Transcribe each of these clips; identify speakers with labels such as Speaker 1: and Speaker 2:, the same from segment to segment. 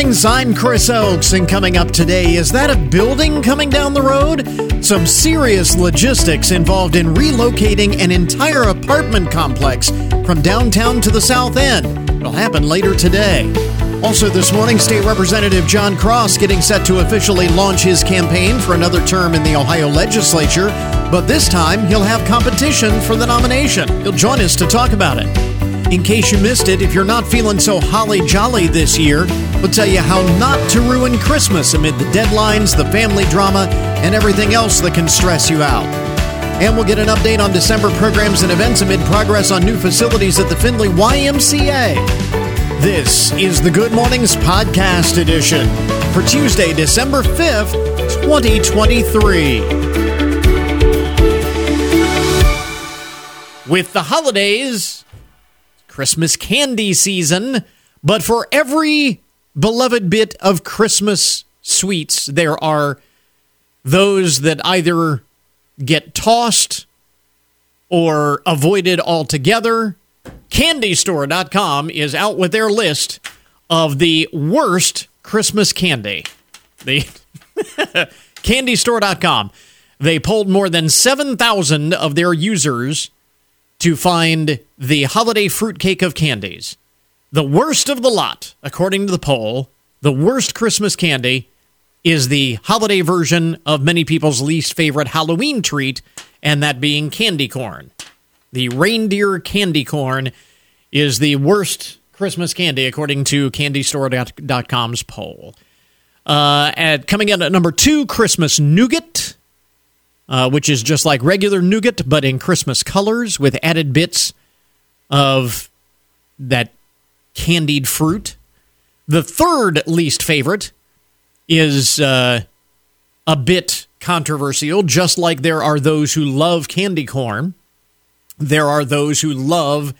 Speaker 1: mornings. I'm Chris Oakes, and coming up today, is that a building coming down the road? Some serious logistics involved in relocating an entire apartment complex from downtown to the south end. It'll happen later today. Also, this morning, State Representative Jon Cross getting set to officially launch his campaign for another term in the Ohio legislature, but this time he'll have competition for the nomination. He'll join us to talk about it. In case you missed it, if you're not feeling so holly jolly this year, we'll tell you how not to ruin Christmas amid the deadlines, the family drama, and everything else that can stress you out. And we'll get an update on December programs and events amid progress on new facilities at the Findlay YMCA. This is the Good Mornings Podcast Edition for Tuesday, December 5th, 2023. With the holidays Christmas candy season, but for every beloved bit of Christmas sweets, there are those that either get tossed or avoided altogether. CandyStore.com is out with their list of the worst Christmas candy. The CandyStore.com. They polled more than 7,000 of their users to find the holiday fruitcake of candies. The worst of the lot, according to the poll, the worst Christmas candy is the holiday version of many people's least favorite Halloween treat, and that being candy corn. The reindeer candy corn is the worst Christmas candy, according to CandyStore.com's poll. Uh, at coming in at number two, Christmas nougat uh, which is just like regular nougat, but in Christmas colors with added bits of that candied fruit. The third least favorite is uh, a bit controversial, just like there are those who love candy corn, there are those who love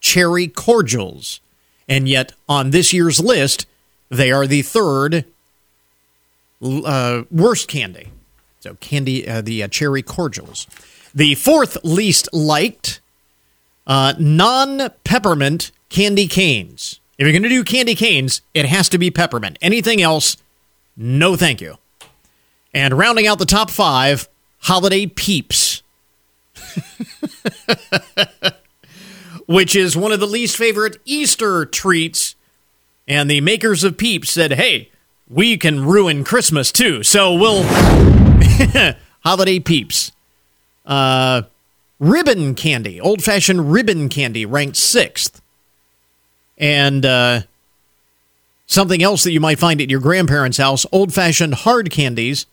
Speaker 1: cherry cordials. And yet, on this year's list, they are the third uh, worst candy. So candy, uh, the uh, cherry cordials. The fourth least liked, uh, non-peppermint candy canes. If you're going to do candy canes, it has to be peppermint. Anything else, no thank you. And rounding out the top five, holiday peeps. Which is one of the least favorite Easter treats. And the makers of Peeps said, hey, we can ruin Christmas too. So we'll holiday peeps. Uh, ribbon candy, old fashioned ribbon candy, ranked sixth. And uh, something else that you might find at your grandparents' house, old fashioned hard candies,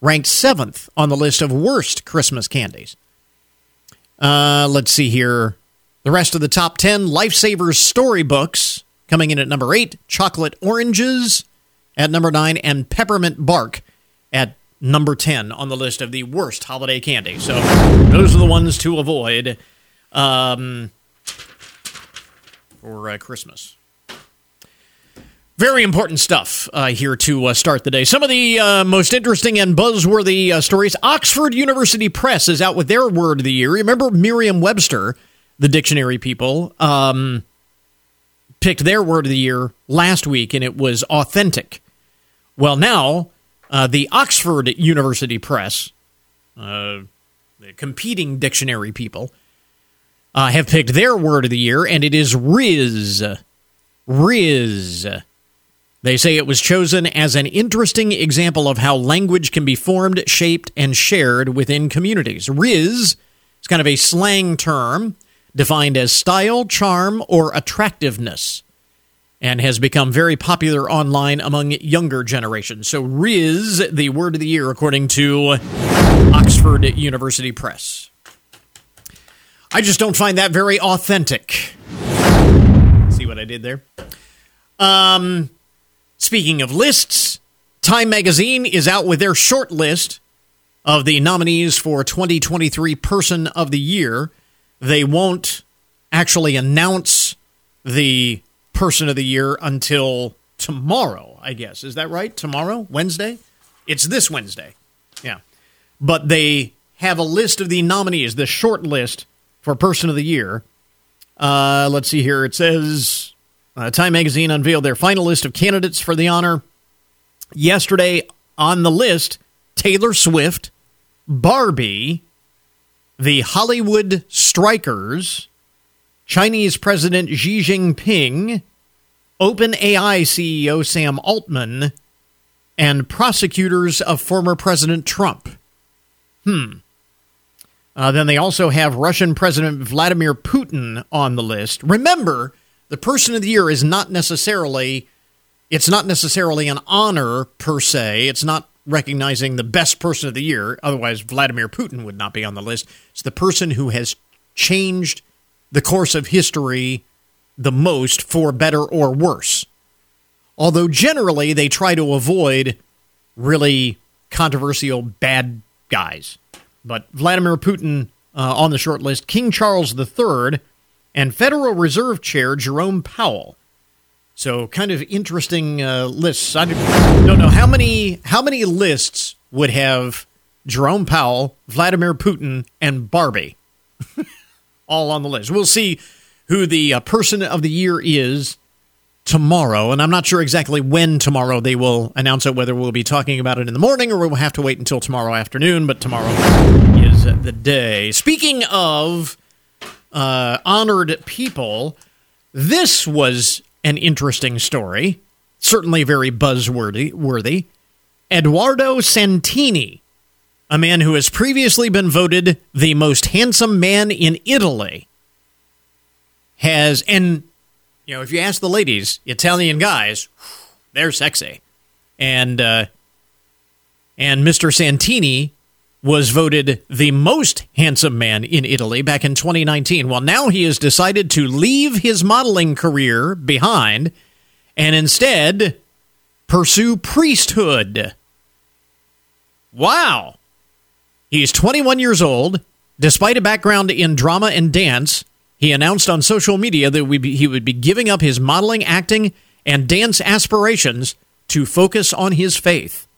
Speaker 1: ranked seventh on the list of worst Christmas candies. Uh, let's see here. The rest of the top 10 Lifesavers storybooks coming in at number eight, chocolate oranges at number nine, and peppermint bark at number 10 on the list of the worst holiday candy. So those are the ones to avoid um, for uh, Christmas. Very important stuff uh, here to uh, start the day. Some of the uh, most interesting and buzzworthy uh, stories. Oxford University Press is out with their word of the year. Remember Merriam Webster, the dictionary people, um, picked their word of the year last week, and it was authentic. Well, now uh, the Oxford University Press, uh, the competing dictionary people, uh, have picked their word of the year, and it is Rizz. Rizz. They say it was chosen as an interesting example of how language can be formed, shaped, and shared within communities. Rizz is kind of a slang term defined as style, charm, or attractiveness and has become very popular online among younger generations. So, Rizz, the word of the year, according to Oxford University Press. I just don't find that very authentic. See what I did there? Um, speaking of lists, Time Magazine is out with their short list of the nominees for 2023 Person of the Year. They won't actually announce the person of the year until tomorrow, I guess. Is that right? Tomorrow? Wednesday? It's this Wednesday. Yeah. But they have a list of the nominees, the short list for person of the year. Uh, let's see here. It says Uh, Time magazine unveiled their final list of candidates for the honor yesterday. On the list, Taylor Swift, Barbie, the Hollywood Strikers, Chinese President Xi Jinping, OpenAI CEO Sam Altman, and prosecutors of former President Trump. Hmm. Uh, then they also have Russian President Vladimir Putin on the list. Remember, the person of the year is not necessarily it's not necessarily an honor per se. It's not recognizing the best person of the year. Otherwise, Vladimir Putin would not be on the list. It's the person who has changed the course of history the most for better or worse. Although generally they try to avoid really controversial bad guys. But Vladimir Putin uh, on the short list, King Charles III, and Federal Reserve Chair Jerome Powell. So, kind of interesting uh, lists. I don't know how many how many lists would have Jerome Powell, Vladimir Putin, and Barbie all on the list. We'll see who the uh, person of the year is tomorrow, and I'm not sure exactly when tomorrow they will announce it, whether we'll be talking about it in the morning or we'll have to wait until tomorrow afternoon, but tomorrow is the day. Speaking of uh, honored people, this was an interesting story, certainly very buzzworthy. Worthy. Edoardo Santini, a man who has previously been voted the most handsome man in Italy, has and you know if you ask the ladies, Italian guys, they're sexy, and uh, and Mr. Santini was voted the most handsome man in Italy back in 2019. Well, now he has decided to leave his modeling career behind and instead pursue priesthood. Wow. He's 21 years old. Despite a background in drama and dance, he announced on social media that he would be giving up his modeling, acting, and dance aspirations to focus on his faith.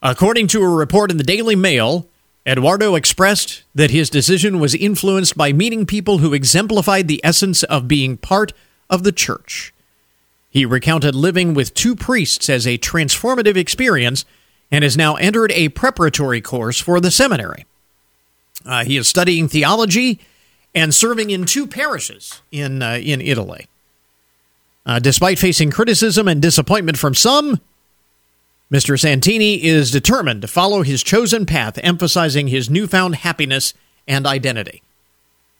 Speaker 1: According to a report in the Daily Mail, Eduardo expressed that his decision was influenced by meeting people who exemplified the essence of being part of the church. He recounted living with two priests as a transformative experience and has now entered a preparatory course for the seminary. Uh, he is studying theology and serving in two parishes in, uh, in Italy. Uh, despite facing criticism and disappointment from some, Mr. Santini is determined to follow his chosen path, emphasizing his newfound happiness and identity.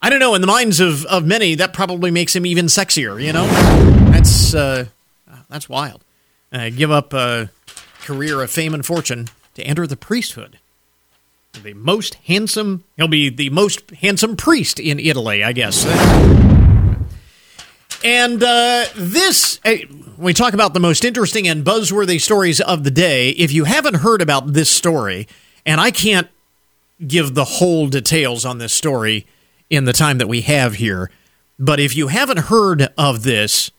Speaker 1: I don't know, in the minds of, of many, that probably makes him even sexier, you know? That's, uh, that's wild. Uh, give up a career of fame and fortune to enter the priesthood. The most handsome, he'll be the most handsome priest in Italy, I guess. And uh, this, uh, we talk about the most interesting and buzzworthy stories of the day. If you haven't heard about this story, and I can't give the whole details on this story in the time that we have here, but if you haven't heard of this,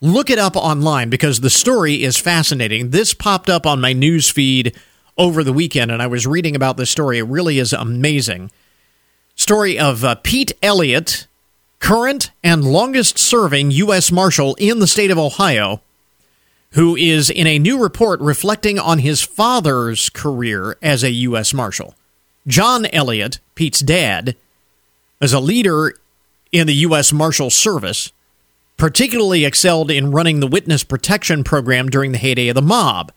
Speaker 1: look it up online because the story is fascinating. This popped up on my news feed over the weekend, and I was reading about this story. It really is amazing. Story of uh, Pete Elliott current and longest serving U.S. Marshal in the state of Ohio, who is in a new report reflecting on his father's career as a U.S. Marshal. John Elliott, Pete's dad, is a leader in the U.S. Marshal Service, particularly excelled in running the witness protection program during the heyday of the mob.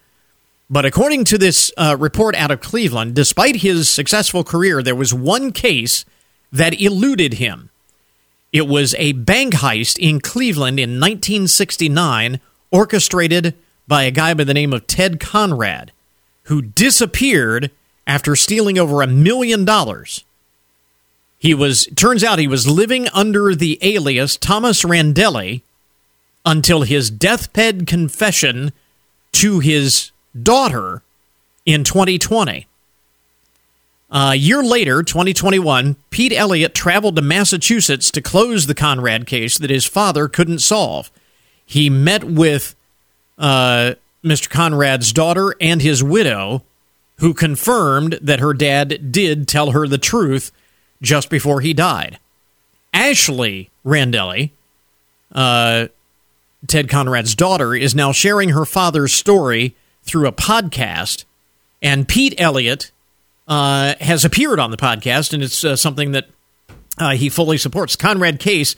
Speaker 1: But according to this uh, report out of Cleveland, despite his successful career, there was one case that eluded him. It was a bank heist in Cleveland in 1969, orchestrated by a guy by the name of Ted Conrad, who disappeared after stealing over a million dollars. He was turns out he was living under the alias Thomas Randele until his deathbed confession to his daughter in 2020. A year later, 2021, Pete Elliott traveled to Massachusetts to close the Conrad case that his father couldn't solve. He met with uh, Mr. Conrad's daughter and his widow, who confirmed that her dad did tell her the truth just before he died. Ashley Randele, uh, Ted Conrad's daughter, is now sharing her father's story through a podcast. And Pete Elliott uh, has appeared on the podcast, and it's uh, something that uh, he fully supports. Conrad Case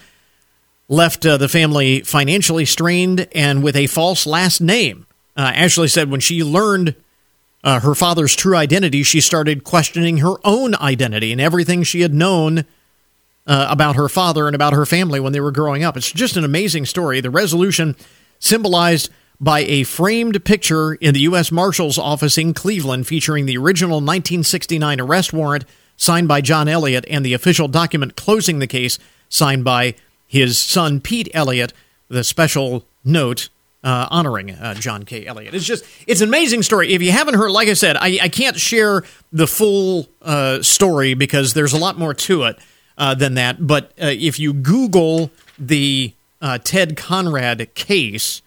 Speaker 1: left uh, the family financially strained and with a false last name. Uh, Ashley said when she learned uh, her father's true identity, she started questioning her own identity and everything she had known uh, about her father and about her family when they were growing up. It's just an amazing story. The resolution symbolized by a framed picture in the U.S. Marshal's office in Cleveland featuring the original 1969 arrest warrant signed by John Elliott and the official document closing the case signed by his son Pete Elliott the special note uh, honoring uh, John K. Elliott. It's just it's an amazing story. If you haven't heard, like I said, I, I can't share the full uh, story because there's a lot more to it uh, than that. But uh, if you Google the uh, Ted Conrad case,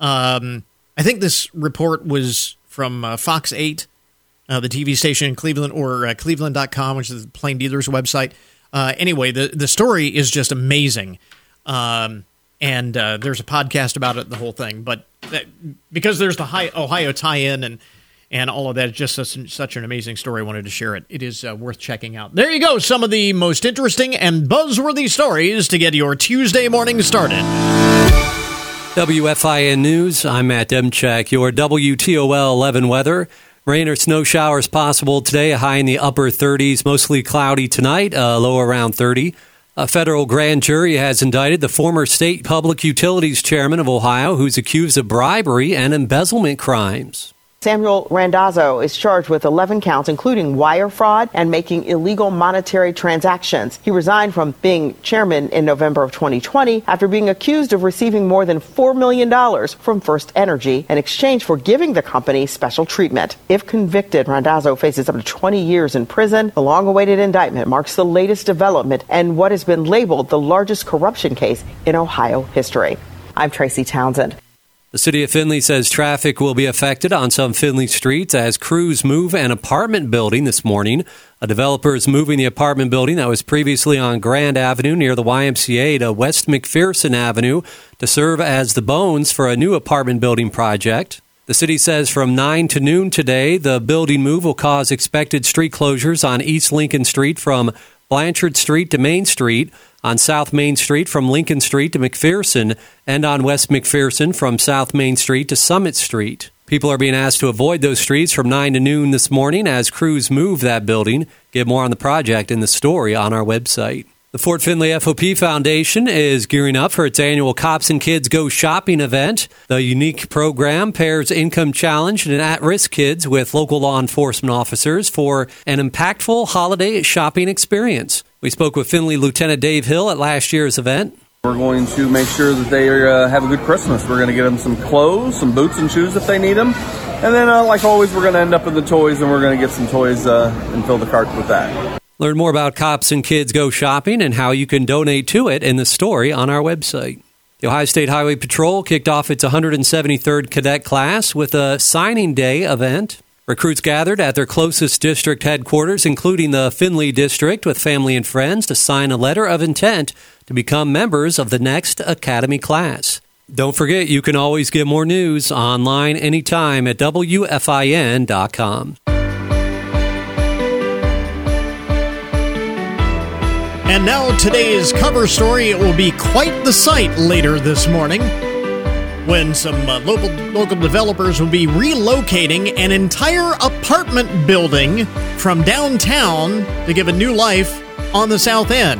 Speaker 1: um, I think this report was from Fox 8, the TV station in Cleveland, or Cleveland.com, which is the Plain Dealer's website. anyway, the the story is just amazing. Um, and uh, there's a podcast about it, the whole thing. But that, because there's the Ohio tie-in and and all of that, it's just such, such an amazing story. I wanted to share it. It is uh, worth checking out. There you go, some of the most interesting and buzzworthy stories to get your Tuesday morning started.
Speaker 2: WFIN News. I'm Matt Demchek. Your WTOL 11 weather. Rain or snow showers possible today. A high in the upper 30s, mostly cloudy tonight. A low around 30. A federal grand jury has indicted the former state public utilities chairman of Ohio, who's accused of bribery and embezzlement crimes.
Speaker 3: Samuel Randazzo is charged with 11 counts, including wire fraud and making illegal monetary transactions. He resigned from being chairman in November of 2020 after being accused of receiving more than $4 million from First Energy in exchange for giving the company special treatment. If convicted, Randazzo faces up to 20 years in prison. The long awaited indictment marks the latest development and what has been labeled the largest corruption case in Ohio history. I'm Tracy Townsend.
Speaker 2: The city of Findlay says traffic will be affected on some Findlay streets as crews move an apartment building this morning. A developer is moving the apartment building that was previously on Grand Avenue near the YMCA to West McPherson Avenue to serve as the bones for a new apartment building project. The city says from 9 to noon today, the building move will cause expected street closures on East Lincoln Street from Blanchard Street to Main Street on South Main Street from Lincoln Street to McPherson, and on West McPherson from South Main Street to Summit Street. People are being asked to avoid those streets from 9 to noon this morning as crews move that building. Get more on the project in the story on our website. The Fort Findlay FOP Foundation is gearing up for its annual Cops and Kids Go Shopping event. The unique program pairs income challenged and at risk kids with local law enforcement officers for an impactful holiday shopping experience. We spoke with Findlay Lieutenant Dave Hill at last year's event.
Speaker 4: We're going to make sure that they uh, have a good Christmas. We're going to get them some clothes, some boots and shoes if they need them. And then, uh, like always, we're going to end up in the toys and we're going to get some toys uh, and fill the cart with that.
Speaker 2: Learn more about Cops and Kids Go Shopping and how you can donate to it in the story on our website. The Ohio State Highway Patrol kicked off its 173rd cadet class with a signing day event. Recruits gathered at their closest district headquarters, including the Findlay District, with family and friends to sign a letter of intent to become members of the next Academy class. Don't forget, you can always get more news online anytime at WFIN.com.
Speaker 1: And now today's cover story. It will be quite the sight later this morning when some uh, local local developers will be relocating an entire apartment building from downtown to give a new life on the south end.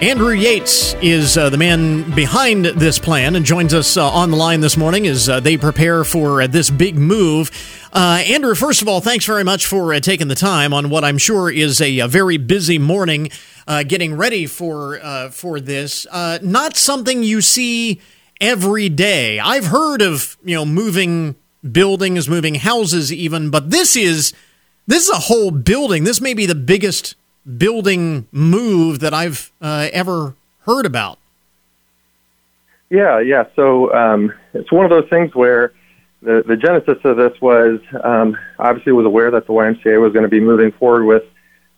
Speaker 1: Andrew Yates is uh, the man behind this plan and joins us uh, on the line this morning as uh, they prepare for uh, this big move. Uh, Andrew, first of all, thanks very much for uh, taking the time on what I'm sure is a, a very busy morning getting ready for for this. Not something you see every day. I've heard of you know moving buildings, moving houses, even, but this is this is a whole building. This may be the biggest building move that I've uh, ever heard about.
Speaker 5: Yeah, yeah. So um, it's one of those things where the the genesis of this was um, obviously was aware that the YMCA was going to be moving forward with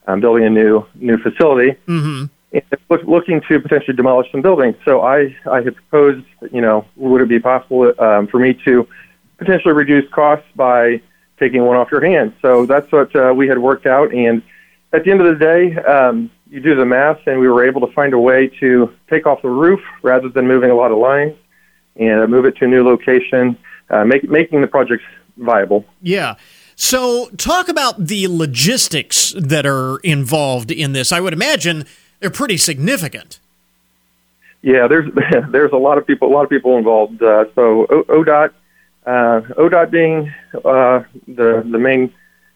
Speaker 5: um, building a new new facility.
Speaker 1: Mm-hmm.
Speaker 5: And look, looking to potentially demolish some buildings. So I, I had proposed, you know, would it be possible um, for me to potentially reduce costs by taking one off your hands? So that's what uh, we had worked out. And at the end of the day, um, you do the math, and we were able to find a way to take off the roof rather than moving a lot of lines and move it to a new location, uh, make, making the project viable.
Speaker 1: Yeah. So, talk about the logistics that are involved in this. I would imagine they're pretty significant.
Speaker 5: Yeah, there's there's a lot of people a lot of people involved. Uh, so o- ODOT, uh, ODOT being uh, the the main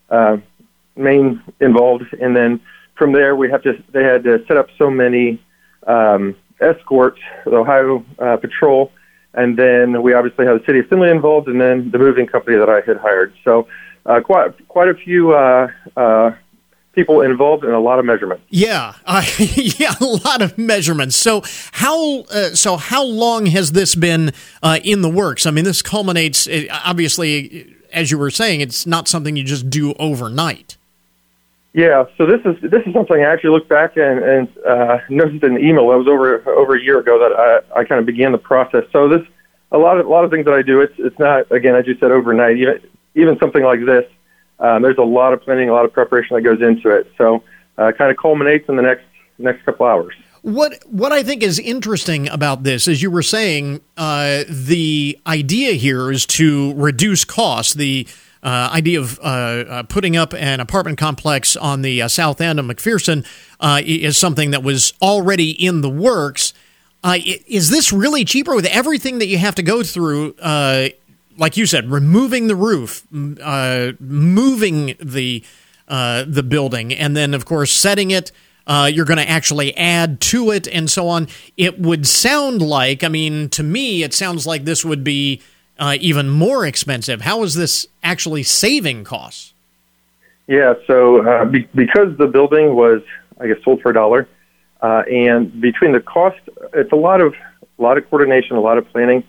Speaker 5: uh, main involved, and then from there we have to they had to set up so many um, escorts, the Ohio uh, Patrol, and then we obviously have the city of Findlay involved, and then the moving company that I had hired. So uh, quite quite a few uh, uh, people involved in a lot of measurements.
Speaker 1: Yeah, uh, yeah, a lot of measurements. So how uh, so how long has this been uh, in the works? I mean, this culminates obviously, as you were saying, it's not something you just do overnight.
Speaker 5: Yeah, so this is this is something I actually looked back and, and uh, noticed in the email. That was over over a year ago that I, I kind of began the process. So this a lot of a lot of things that I do. It's it's not again as you said overnight. Even even something like this, um, there's a lot of planning, a lot of preparation that goes into it. So uh, kind of culminates in the next next couple hours.
Speaker 1: What what I think is interesting about this, as you were saying, uh, the idea here is to reduce costs. The uh, idea of uh, uh, putting up an apartment complex on the uh, south end of McPherson is something that was already in the works. Is this really cheaper with everything that you have to go through? Like you said, removing the roof, moving the the building, and then of course setting it. you're going to actually add to it, and so on. It would sound like, I mean, to me, it sounds like this would be uh, even more expensive. How is this actually saving costs?
Speaker 5: Yeah, so uh, be- because the building was, I guess, sold for a dollar, uh, and between the cost, it's a lot of a lot of coordination, a lot of planning,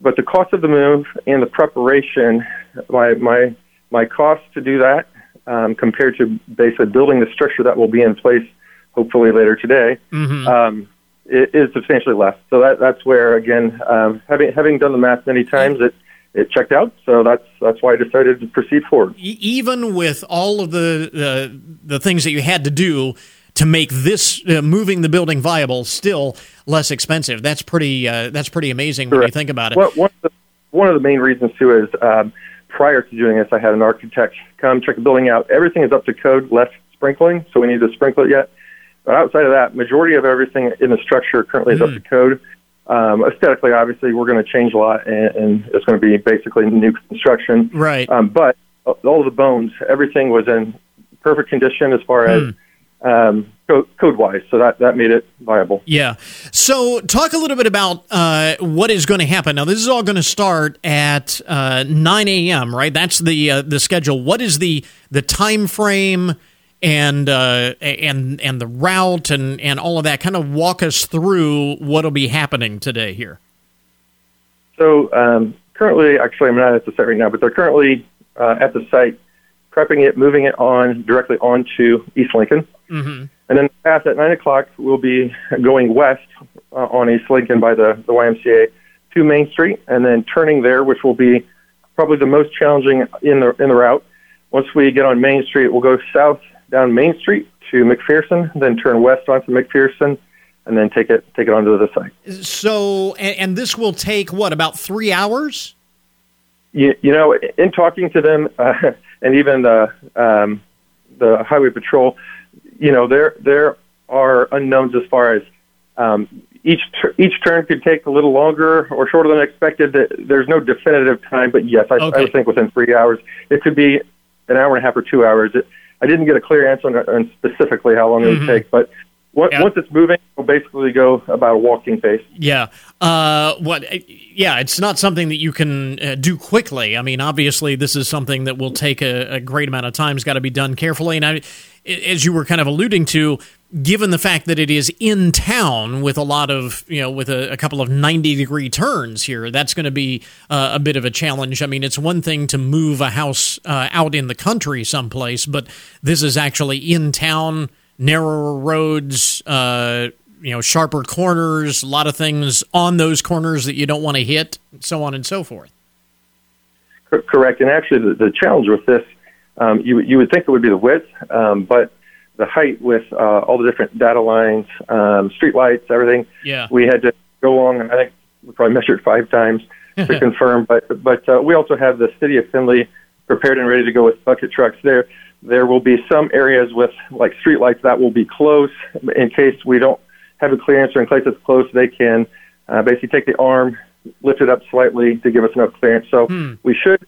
Speaker 5: but the cost of the move and the preparation, my my my cost to do that um, compared to basically building the structure that will be in place, hopefully later today. Mm-hmm. Um, is substantially less. So that that's where again, um, having having done the math many times, it it checked out. So that's that's why I decided to proceed forward.
Speaker 1: Even with all of the the, the things that you had to do to make this uh, moving the building viable, still less expensive. That's pretty uh, that's pretty amazing Correct. when you think about it.
Speaker 5: Well, one of the one of the main reasons too is um, prior to doing this, I had an architect come check the building out. Everything is up to code, less sprinkling, so we need to sprinkle it yet. But outside of that, majority of everything in the structure currently is mm. up to code. Um, aesthetically, obviously, we're going to change a lot, and, and it's going to be basically new construction.
Speaker 1: Right.
Speaker 5: Um, but all the bones, everything was in perfect condition as far as mm. Um, code wise. So that, that made it viable.
Speaker 1: Yeah. So talk a little bit about uh, what is going to happen. Now, this is all going to start at uh, 9 a.m., right? That's the uh, the schedule. What is the the time frame? and uh, and and the route and and all of that. Kind of walk us through what'll be happening today here.
Speaker 5: So um, currently, actually, I'm not at the site right now, but they're currently uh, at the site, prepping it, moving it on directly onto East Lincoln, mm-hmm. and then past at nine o'clock, we'll be going west uh, on East Lincoln by the the YMCA to Main Street, and then turning there, which will be probably the most challenging in the in the route. Once we get on Main Street, we'll go south down Main Street to McPherson, then turn west onto McPherson, and then take it take it onto the site.
Speaker 1: So, and, and this will take what about three hours?
Speaker 5: You, you know, in talking to them, uh, and even the um, the highway patrol, you know, there there are unknowns as far as um, each each turn could take a little longer or shorter than expected. There's no definitive time, but yes, I, okay. I would think within three hours. It could be an hour and a half or two hours. It, I didn't get a clear answer on, on specifically how long mm-hmm. it would mm-hmm. take, but once, yeah. once it's moving, it'll basically go about a walking pace.
Speaker 1: Yeah. Uh, what? Yeah, it's not something that you can uh, do quickly. I mean, obviously, this is something that will take a, a great amount of time. It's got to be done carefully. And I, as you were kind of alluding to, given the fact that it is in town with a lot of you know with a, a couple of 90 degree turns here that's going to be uh, a bit of a challenge i mean it's one thing to move a house uh, out in the country someplace but this is actually in town narrower roads, uh, you know, sharper corners, a lot of things on those corners that you don't want to hit, so on and so forth.
Speaker 5: Correct. And actually, the, the challenge with this, um, you, you would think it would be the width, um, but the height with uh, all the different data lines, um, street lights, everything.
Speaker 1: Yeah.
Speaker 5: We had to go along, and I think we probably measured five times to confirm. But but uh, we also have the city of Findlay prepared and ready to go with bucket trucks there. There will be some areas with like street lights that will be close in case we don't have a clearance or in case it's close, they can uh, basically take the arm, lift it up slightly to give us enough clearance. So
Speaker 1: Hmm.
Speaker 5: we should,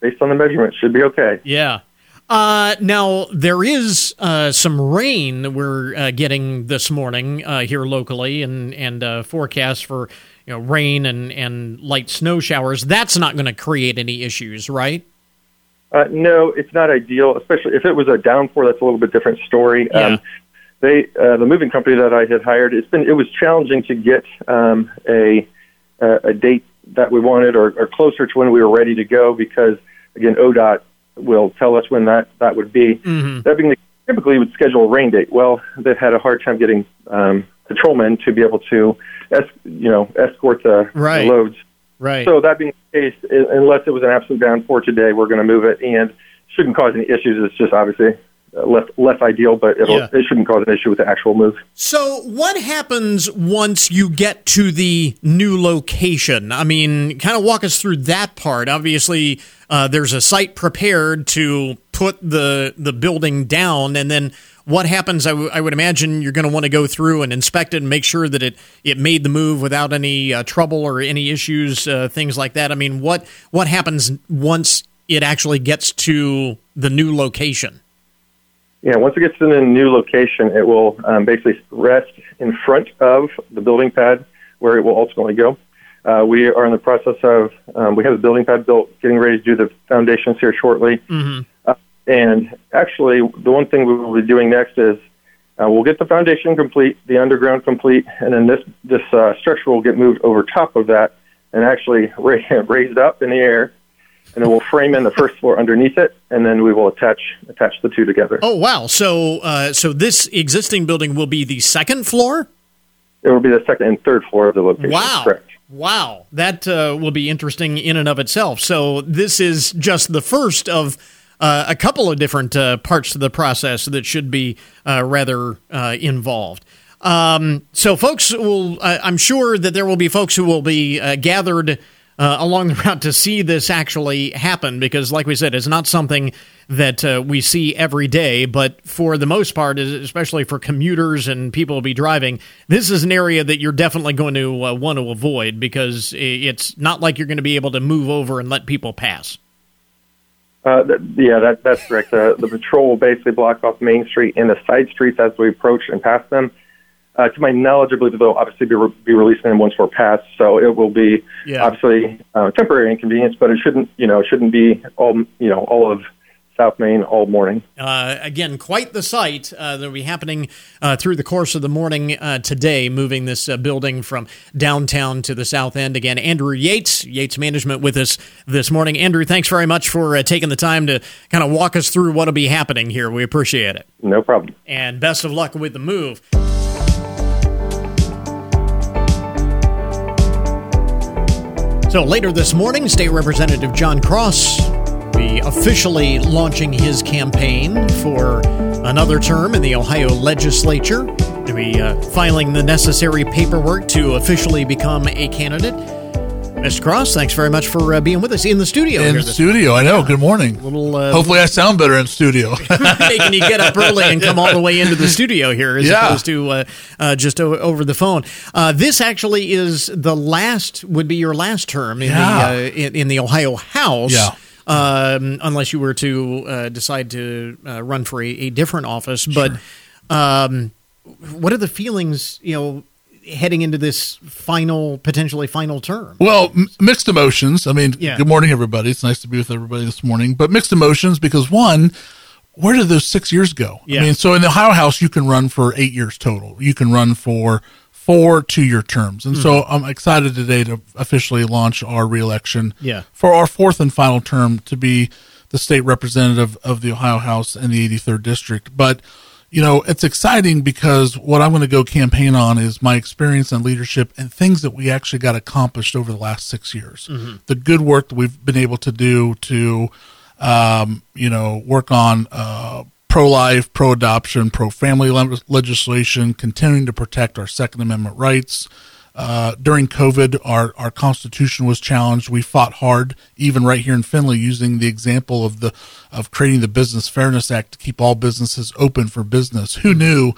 Speaker 5: based on the measurements, should be okay.
Speaker 1: Yeah. Uh, now there is uh, some rain that we're uh, getting this morning uh, here locally, and and uh, forecast for you know rain and and light snow showers. That's not going to create any issues, right?
Speaker 5: Uh, no, it's not ideal, especially if it was a downpour. That's a little bit different story.
Speaker 1: Yeah.
Speaker 5: Um, they, uh, the moving company that I had hired, it's been it was challenging to get um, a uh, a date that we wanted or, or closer to when we were ready to go because again, ODOT will tell us when that that would be.
Speaker 1: Mm-hmm.
Speaker 5: That being the, typically would schedule a rain date. Well, they've had a hard time getting um, patrolmen to be able to, es- you know, escort the,
Speaker 1: Right.
Speaker 5: the loads.
Speaker 1: Right.
Speaker 5: So that being the case, unless it was an absolute downpour today, we're going to move it and shouldn't cause any issues. It's just obviously uh, less less ideal, but it'll
Speaker 1: Yeah.
Speaker 5: it shouldn't cause an issue with the actual move.
Speaker 1: So, what happens once you get to the new location? I mean, kind of walk us through that part. Obviously, uh, there's a site prepared to put the the building down, and then what happens? I, w- I would imagine you're going to want to go through and inspect it and make sure that it it made the move without any uh, trouble or any issues, uh, things like that. I mean, what what happens once it actually gets to the new location?
Speaker 5: Yeah, once it gets to the new location, it will um, basically rest in front of the building pad where it will ultimately go. Uh, we are in the process of um, we have the building pad built, getting ready to do the foundations here shortly. Uh, and actually, the one thing we will be doing next is uh, we'll get the foundation complete, the underground complete, and then this this uh, structure will get moved over top of that and actually raised up in the air, and then we'll frame in the first floor underneath it, and then we will attach attach the two together.
Speaker 1: Oh wow! So uh, so this existing building will be the second floor.
Speaker 5: It will be the second and third floor of the location.
Speaker 1: Wow.
Speaker 5: Correct.
Speaker 1: Wow. That uh, will be interesting in and of itself. So, this is just the first of uh, a couple of different uh, parts of the process that should be uh, rather uh, involved. Um, so, folks will, I'm sure that there will be folks who will be uh, gathered along the route to see this actually happen because, like we said, it's not something that uh, we see every day. But for the most part, especially for commuters and people who be driving, this is an area that you're definitely going to uh, want to avoid because it's not like you're going to be able to move over and let people pass.
Speaker 5: Uh, th- yeah, that, that's correct. Uh, the patrol will basically block off Main Street and the side streets as we approach and pass them. Uh, to my knowledge, I believe they'll obviously be, re- be releasing them once we're passed, so it will be
Speaker 1: Yeah.
Speaker 5: obviously uh, temporary inconvenience, but it shouldn't, you know, it shouldn't be all, you know, all of South Main all morning.
Speaker 1: Uh, again, quite the sight uh, that will be happening uh, through the course of the morning uh, today, moving this uh, building from downtown to the south end. Again, Andrew Yates, Yates Management, with us this morning. Andrew, thanks very much for uh, taking the time to kind of walk us through what will be happening here. We appreciate it.
Speaker 5: No problem.
Speaker 1: And best of luck with the move. So later this morning, State Representative Jon Cross be officially launching his campaign for another term in the Ohio legislature. He'll be uh, filing the necessary paperwork to officially become a candidate. Mr. Cross, thanks very much for uh, being with us in the studio
Speaker 6: in
Speaker 1: the
Speaker 6: studio. I know. Good morning.
Speaker 1: Little, uh,
Speaker 6: Hopefully, I sound better in studio.
Speaker 1: making you get up early and come all the way into the studio here as
Speaker 6: Yeah.
Speaker 1: opposed to uh, uh, just o- over the phone. Uh, this actually is the last, would be your last term in,
Speaker 6: Yeah.
Speaker 1: the, uh, in, in the Ohio House.
Speaker 6: Yeah.
Speaker 1: Um, unless you were to uh, decide to uh, run for a, a different office. But um, what are the feelings, you know, heading into this final, potentially final term?
Speaker 6: well, m- mixed emotions. I mean,
Speaker 1: Yeah.
Speaker 6: good morning, everybody. It's nice to be with everybody this morning. But mixed emotions because one, where did those six years go?
Speaker 1: Yeah.
Speaker 6: I mean, so in the Ohio House, you can run for eight years total. You can run for four two-year terms, and so
Speaker 1: Mm-hmm.
Speaker 6: I'm excited today to officially launch our reelection.
Speaker 1: Yeah.
Speaker 6: for our fourth and final term to be the state representative of the Ohio House and the 83rd district. But you know, it's exciting because what I'm going to go campaign on is my experience and leadership and things that we actually got accomplished over the last six years. Mm-hmm. The good work that we've been able to do to, um, you know, work on uh, pro life, pro adoption, pro family le- legislation, continuing to protect our Second Amendment rights. Uh, during COVID, our, our constitution was challenged. We fought hard, even right here in Findlay, using the example of the of creating the Business Fairness Act to keep all businesses open for business. Who knew?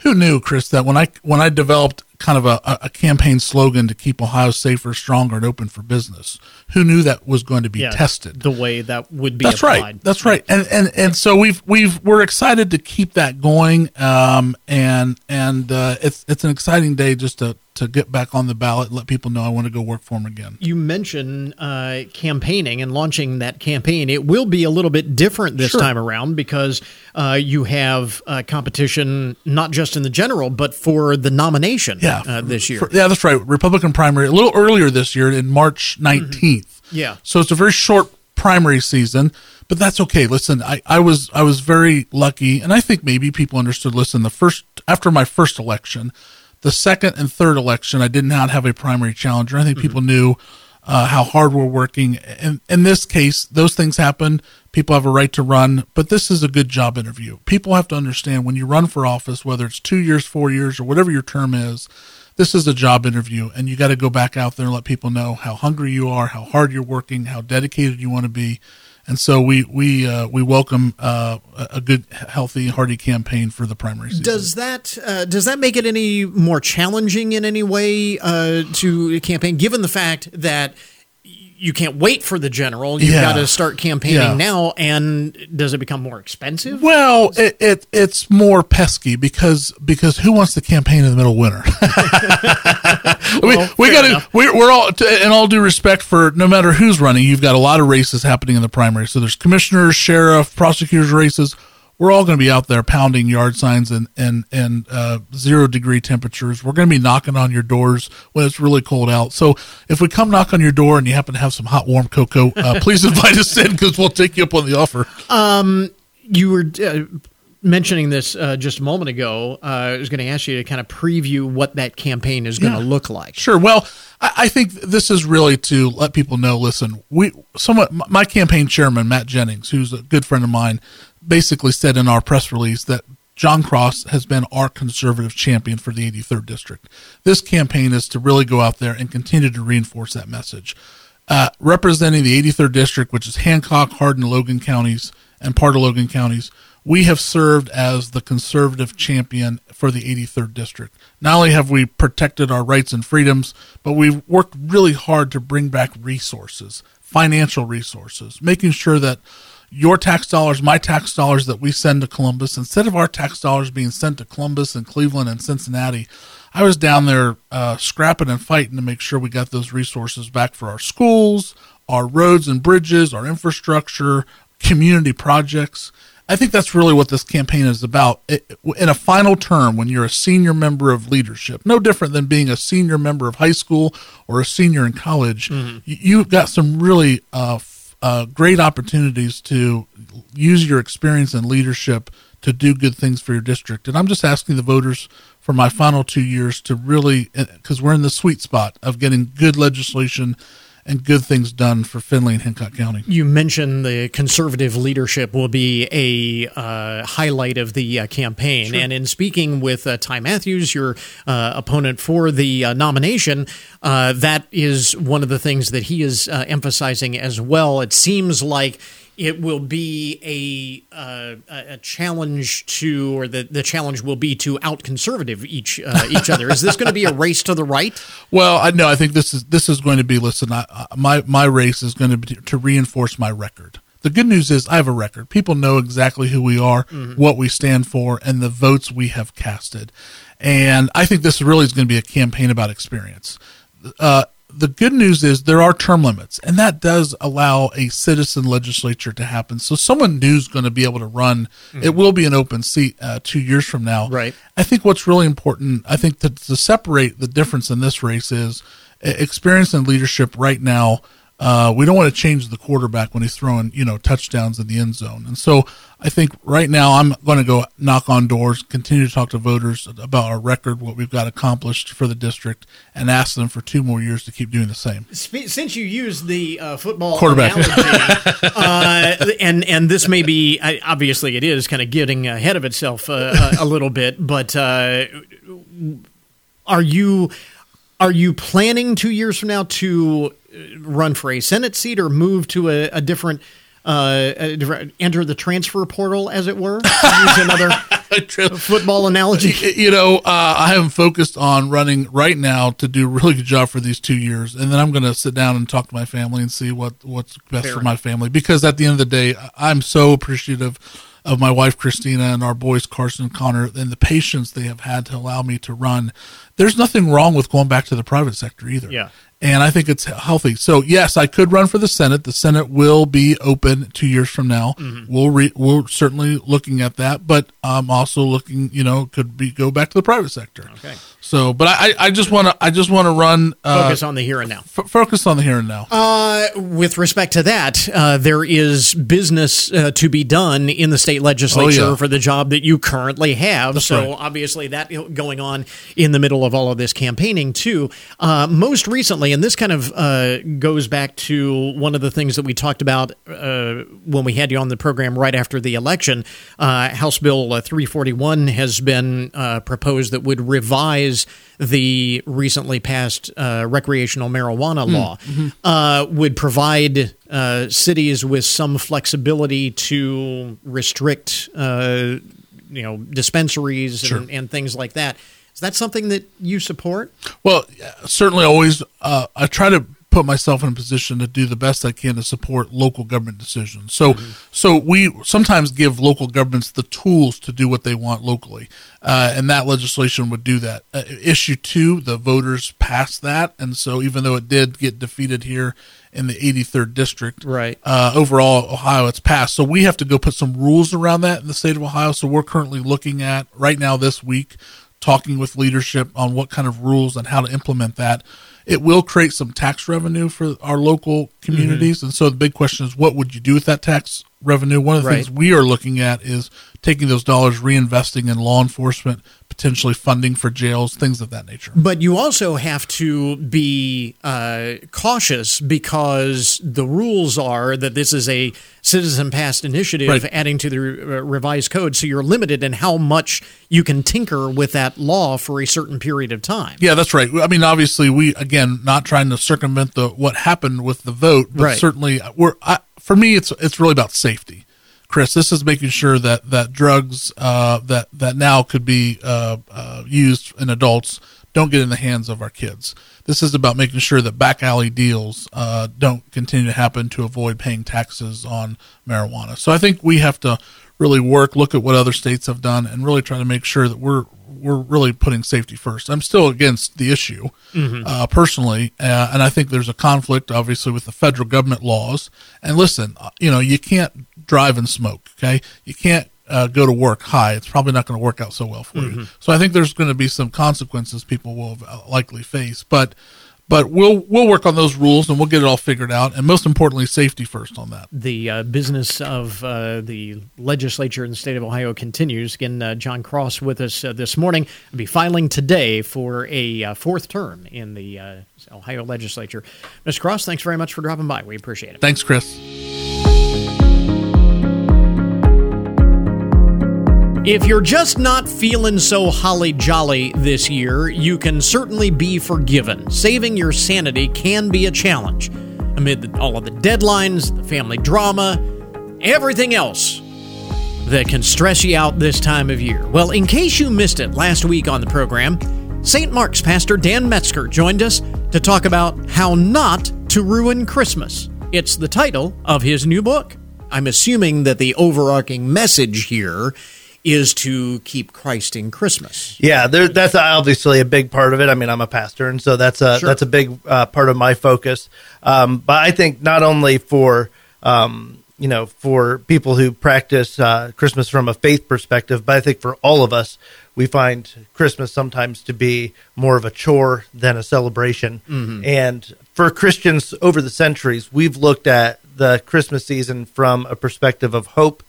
Speaker 6: Who knew, Chris, that when I when I developed kind of a, a campaign slogan to keep Ohio safer, stronger, and open for business. Who knew that was going to be yeah, tested?
Speaker 1: The way that would be.
Speaker 6: That's
Speaker 1: applied.
Speaker 6: right. That's right. And and and so we've we've we're excited to keep that going. Um, and and uh, it's it's an exciting day just to to get back on the ballot let people know I want to go work for them again.
Speaker 1: You mentioned uh, campaigning and launching that campaign. It will be a little bit different this sure. time around because uh, you have uh, competition not just in the general, but for the nomination yeah, uh, this year.
Speaker 6: For, yeah, that's right. Republican primary a little earlier this year in March 19th. Mm-hmm.
Speaker 1: Yeah.
Speaker 6: So it's a very short primary season but that's okay. Listen, I, I was I was very lucky, and I think maybe people understood. Listen, the first after my first election, the second and third election, I did not have a primary challenger. I think mm-hmm. people knew uh, how hard we're working. And in this case, those things happen. People have a right to run, but this is a good job interview. People have to understand when you run for office, whether it's two years, four years, or whatever your term is, this is a job interview, and you got to go back out there and let people know how hungry you are, how hard you're working, how dedicated you want to be, and so we we uh, we welcome uh, a good, healthy, hearty campaign for the primary season.
Speaker 1: Does that uh, does that make it any more challenging in any way uh, to campaign, given the fact that you can't wait for the general. You've yeah. got to start campaigning yeah. now. And does it become more expensive?
Speaker 6: Well, it, it, it's more pesky because because who wants to campaign in the middle of winter? well, we we got to we're, we're all in all due respect for no matter who's running. You've got a lot of races happening in the primary. So there's commissioners, sheriff, prosecutors races we're all going to be out there pounding yard signs and and and uh, zero degree temperatures. We're going to be knocking on your doors when it's really cold out. So if we come knock on your door and you happen to have some hot warm cocoa, uh, please invite us in because we'll take you up on the offer.
Speaker 1: Um, you were. Uh, mentioning this uh, just a moment ago, uh, I was going to ask you to kind of preview what that campaign is going to yeah. look like.
Speaker 6: Sure. Well, I, I, think this is really to let people know. Listen, we somewhat my campaign chairman Matt Jennings, who's a good friend of mine, basically said in our press release that Jon Cross has been our conservative champion for the 83rd district. This campaign is to really go out there and continue to reinforce that message. Uh, representing the 83rd district, which is Hancock, Hardin, Logan counties, and part of Logan counties, we have served as the conservative champion for the 83rd district. Not only have we protected our rights and freedoms, but we've worked really hard to bring back resources, financial resources, making sure that your tax dollars, my tax dollars that we send to Columbus, instead of our tax dollars being sent to Columbus and Cleveland and Cincinnati, I was down there uh, scrapping and fighting to make sure we got those resources back for our schools, our roads and bridges, our infrastructure, community projects. I think that's really what this campaign is about. It, in a final term, when you're a senior member of leadership, no different than being a senior member of high school or a senior in college, mm-hmm. you, have got some really uh, uh, great opportunities to use your experience and leadership to do good things for your district. And I'm just asking the voters for my final two years to really, because we're in the sweet spot of getting good legislation and good things done for Findlay and Hancock County.
Speaker 1: You mentioned the conservative leadership will be a uh, highlight of the uh, campaign. Sure. And in speaking with uh, Ty Mathews, your uh, opponent for the uh, nomination, uh, that is one of the things that he is emphasizing as well. It seems like it will be a uh, a challenge to, or the, the challenge will be to out conservative each uh, each other. Is this going to be a race to the right?
Speaker 6: Well, I know. I think this is this is going to be. Listen, I, my my race is going to be to reinforce my record. The good news is I have a record. People know exactly who we are, mm-hmm. what we stand for, and the votes we have casted. And I think this really is going to be a campaign about experience. Uh, the good news is there are term limits, and that does allow a citizen legislature to happen. So someone new is going to be able to run. Mm-hmm. It will be an open seat uh, two years from now.
Speaker 1: Right.
Speaker 6: I think what's really important, I think to, to separate the difference in this race is experience and leadership right now Uh, we don't want to change the quarterback when he's throwing, you know, touchdowns in the end zone. And so I think right now I'm going to go knock on doors, continue to talk to voters about our record, what we've got accomplished for the district, and ask them for two more years to keep doing the same.
Speaker 1: Since you used the uh, football
Speaker 6: quarterback,
Speaker 1: analogy, uh, and and this may be obviously it is kind of getting ahead of itself uh, a little bit, but uh, are you are you planning two years from now to run for a Senate seat or move to a, a different uh, enter the transfer portal, as it were. use another football analogy.
Speaker 6: You know, uh, I am focused on running right now to do a really good job for these two years, and then I'm going to sit down and talk to my family and see what what's best Fair for my family. Because at the end of the day, I'm so appreciative of my wife Christina and our boys Carson and Connor and the patience they have had to allow me to run. There's nothing wrong with going back to the private sector either.
Speaker 1: Yeah
Speaker 6: and I think it's healthy. So yes, I could run for the Senate. The Senate will be open two years from now. Mm-hmm. We'll re, we're certainly looking at that, but I'm also looking. You know, could be go back to the private sector.
Speaker 1: Okay.
Speaker 6: So, but I, I just want to, I just want to run.
Speaker 1: Uh, focus on the here and now.
Speaker 6: F- focus on the here and now.
Speaker 1: Uh, with respect to that, uh, there is business uh, to be done in the state legislature oh, yeah. for the job that you currently have. That's so right. obviously that going on in the middle of all of this campaigning too. Uh, most recently, and this kind of uh, goes back to one of the things that we talked about when we had you on the program right after the election. House Bill 341 has been proposed that would revise the recently passed uh, recreational marijuana hmm. law mm-hmm. uh, would provide uh, cities with some flexibility to restrict, uh, you know, dispensaries sure. and, things like that. Is that something that you support?
Speaker 6: Well, certainly, always. Uh, I try to put myself in a position to do the best I can to support local government decisions. So, mm-hmm. so we sometimes give local governments the tools to do what they want locally, uh, and that legislation would do that. Uh, issue two, the voters passed that, and so even though it did get defeated here in the 83rd district,
Speaker 1: right?
Speaker 6: Uh, overall, Ohio, it's passed. So we have to go put some rules around that in the state of Ohio. So we're currently looking at right now this week, talking with leadership on what kind of rules and how to implement that it will create some tax revenue for our local communities. Mm-hmm. And so the big question is, what would you do with that tax revenue? One of the right. things we are looking at is taking those dollars, reinvesting in law enforcement, potentially funding for jails, things of that nature.
Speaker 1: But you also have to be uh, cautious because the rules are that this is a citizen passed initiative right. adding to the uh, revised code. So you're limited in how much you can tinker with that law for a certain period of time.
Speaker 6: Yeah, that's right. I mean, obviously, we, again, not trying to circumvent the what happened with the vote, but right. certainly we're, I, for me, it's, it's really about safety. Chris. This is making sure that that drugs uh, that that now could be uh, uh, used in adults don't get in the hands of our kids. This is about making sure that back alley deals uh, don't continue to happen to avoid paying taxes on marijuana. So I think we have to really work, look at what other states have done, and really try to make sure that we're we're really putting safety first. I'm still against the issue mm-hmm. uh, personally, uh, and I think there's a conflict, obviously, with the federal government laws. And listen, uh, you know, you can't drive and smoke. Okay, you can't uh, go to work high. It's probably not going to work out so well for mm-hmm. you. So I think there's going to be some consequences people will uh, likely face, but but we'll we'll work on those rules and we'll get it all figured out. And most importantly, safety first on that.
Speaker 1: The uh, business of uh, the legislature in the state of Ohio continues. Again, uh, Jon Cross with us uh, this morning. I'll be filing today for a uh, fourth term in the uh, Ohio legislature. Mr. Cross, thanks very much for dropping by. We appreciate it.
Speaker 6: Thanks, Chris.
Speaker 1: If you're just not feeling so holly jolly this year, you can certainly be forgiven. Saving your sanity can be a challenge. Amid all of the deadlines, the family drama, everything else that can stress you out this time of year. Well, in case you missed it last week on the program, St. Mark's pastor Dan Metzger joined us to talk about how not to ruin Christmas. It's the title of his new book. I'm assuming that the overarching message here is to keep Christ in Christmas.
Speaker 7: Yeah, there, that's obviously a big part of it. I mean, I'm a pastor, and so that's a sure. that's a big uh, part of my focus. Um, but I think not only for um, you know, for people who practice uh, Christmas from a faith perspective, but I think for all of us, we find Christmas sometimes to be more of a chore than a celebration. And for Christians over the centuries, we've looked at the Christmas season from a perspective of hope,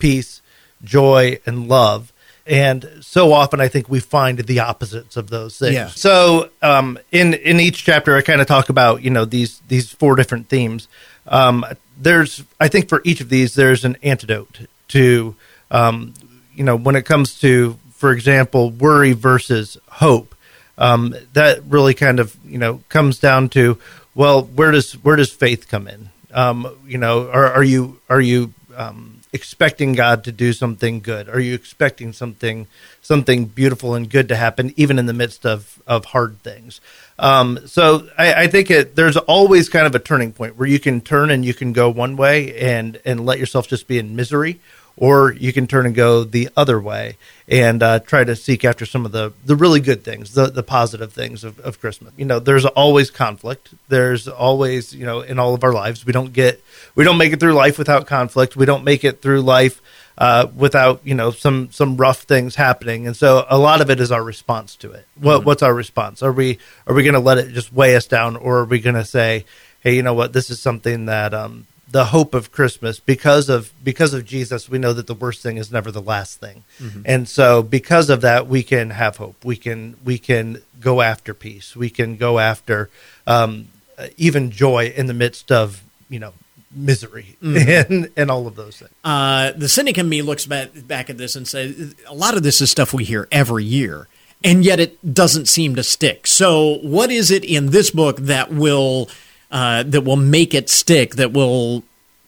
Speaker 7: peace, joy, and love. And so often, I think we find the opposites of those things.
Speaker 1: Yeah.
Speaker 7: So, um, in in each chapter, I kind of talk about you know these these four different themes. Um, there's, I think, for each of these, there's an antidote to, um, you know, when it comes to, for example, worry versus hope. Um, that really kind of you know comes down to, well, where does where does faith come in? Um, you know, are, are you are you um, expecting God to do something good? Are you expecting something something beautiful and good to happen, even in the midst of of hard things? Um, so I, I think it, there's always kind of a turning point where you can turn and you can go one way and and let yourself just be in misery, or you can turn and go the other way and uh, try to seek after some of the the really good things, the the positive things of, of Christmas. You know, there's always conflict. There's always you know in all of our lives we don't get we don't make it through life without conflict. We don't make it through life uh, without you know some some rough things happening, and so a lot of it is our response to it. What what's our response? Are we are we going to let it just weigh us down, or are we going to say, hey, you know what, this is something that um, the hope of Christmas because of because of Jesus, we know that the worst thing is never the last thing, and so because of that, we can have hope. We can we can go after peace. We can go after um, even joy in the midst of you know misery and and all of those things.
Speaker 1: uh, the cynic in me looks back, back at this and says a lot of this is stuff we hear every year and yet it doesn't seem to stick so what is it in this book that will uh, that will make it stick that will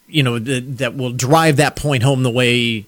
Speaker 1: you know th- that will drive that point home the way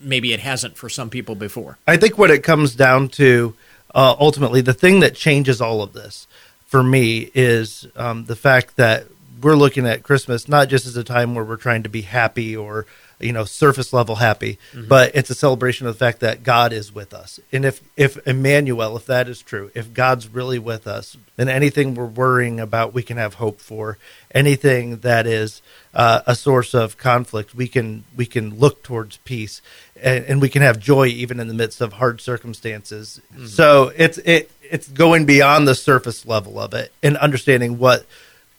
Speaker 1: maybe it hasn't for some people before.
Speaker 7: I think what it comes down to uh, ultimately, the thing that changes all of this for me is um, the fact that we're looking at Christmas not just as a time where we're trying to be happy or you know surface level happy, but it's a celebration of the fact that God is with us. And if if Emmanuel, if that is true, if God's really with us, then anything we're worrying about, we can have hope for. Anything that is uh, a source of conflict, we can we can look towards peace, and, and we can have joy even in the midst of hard circumstances. So it's it it's going beyond the surface level of it and understanding what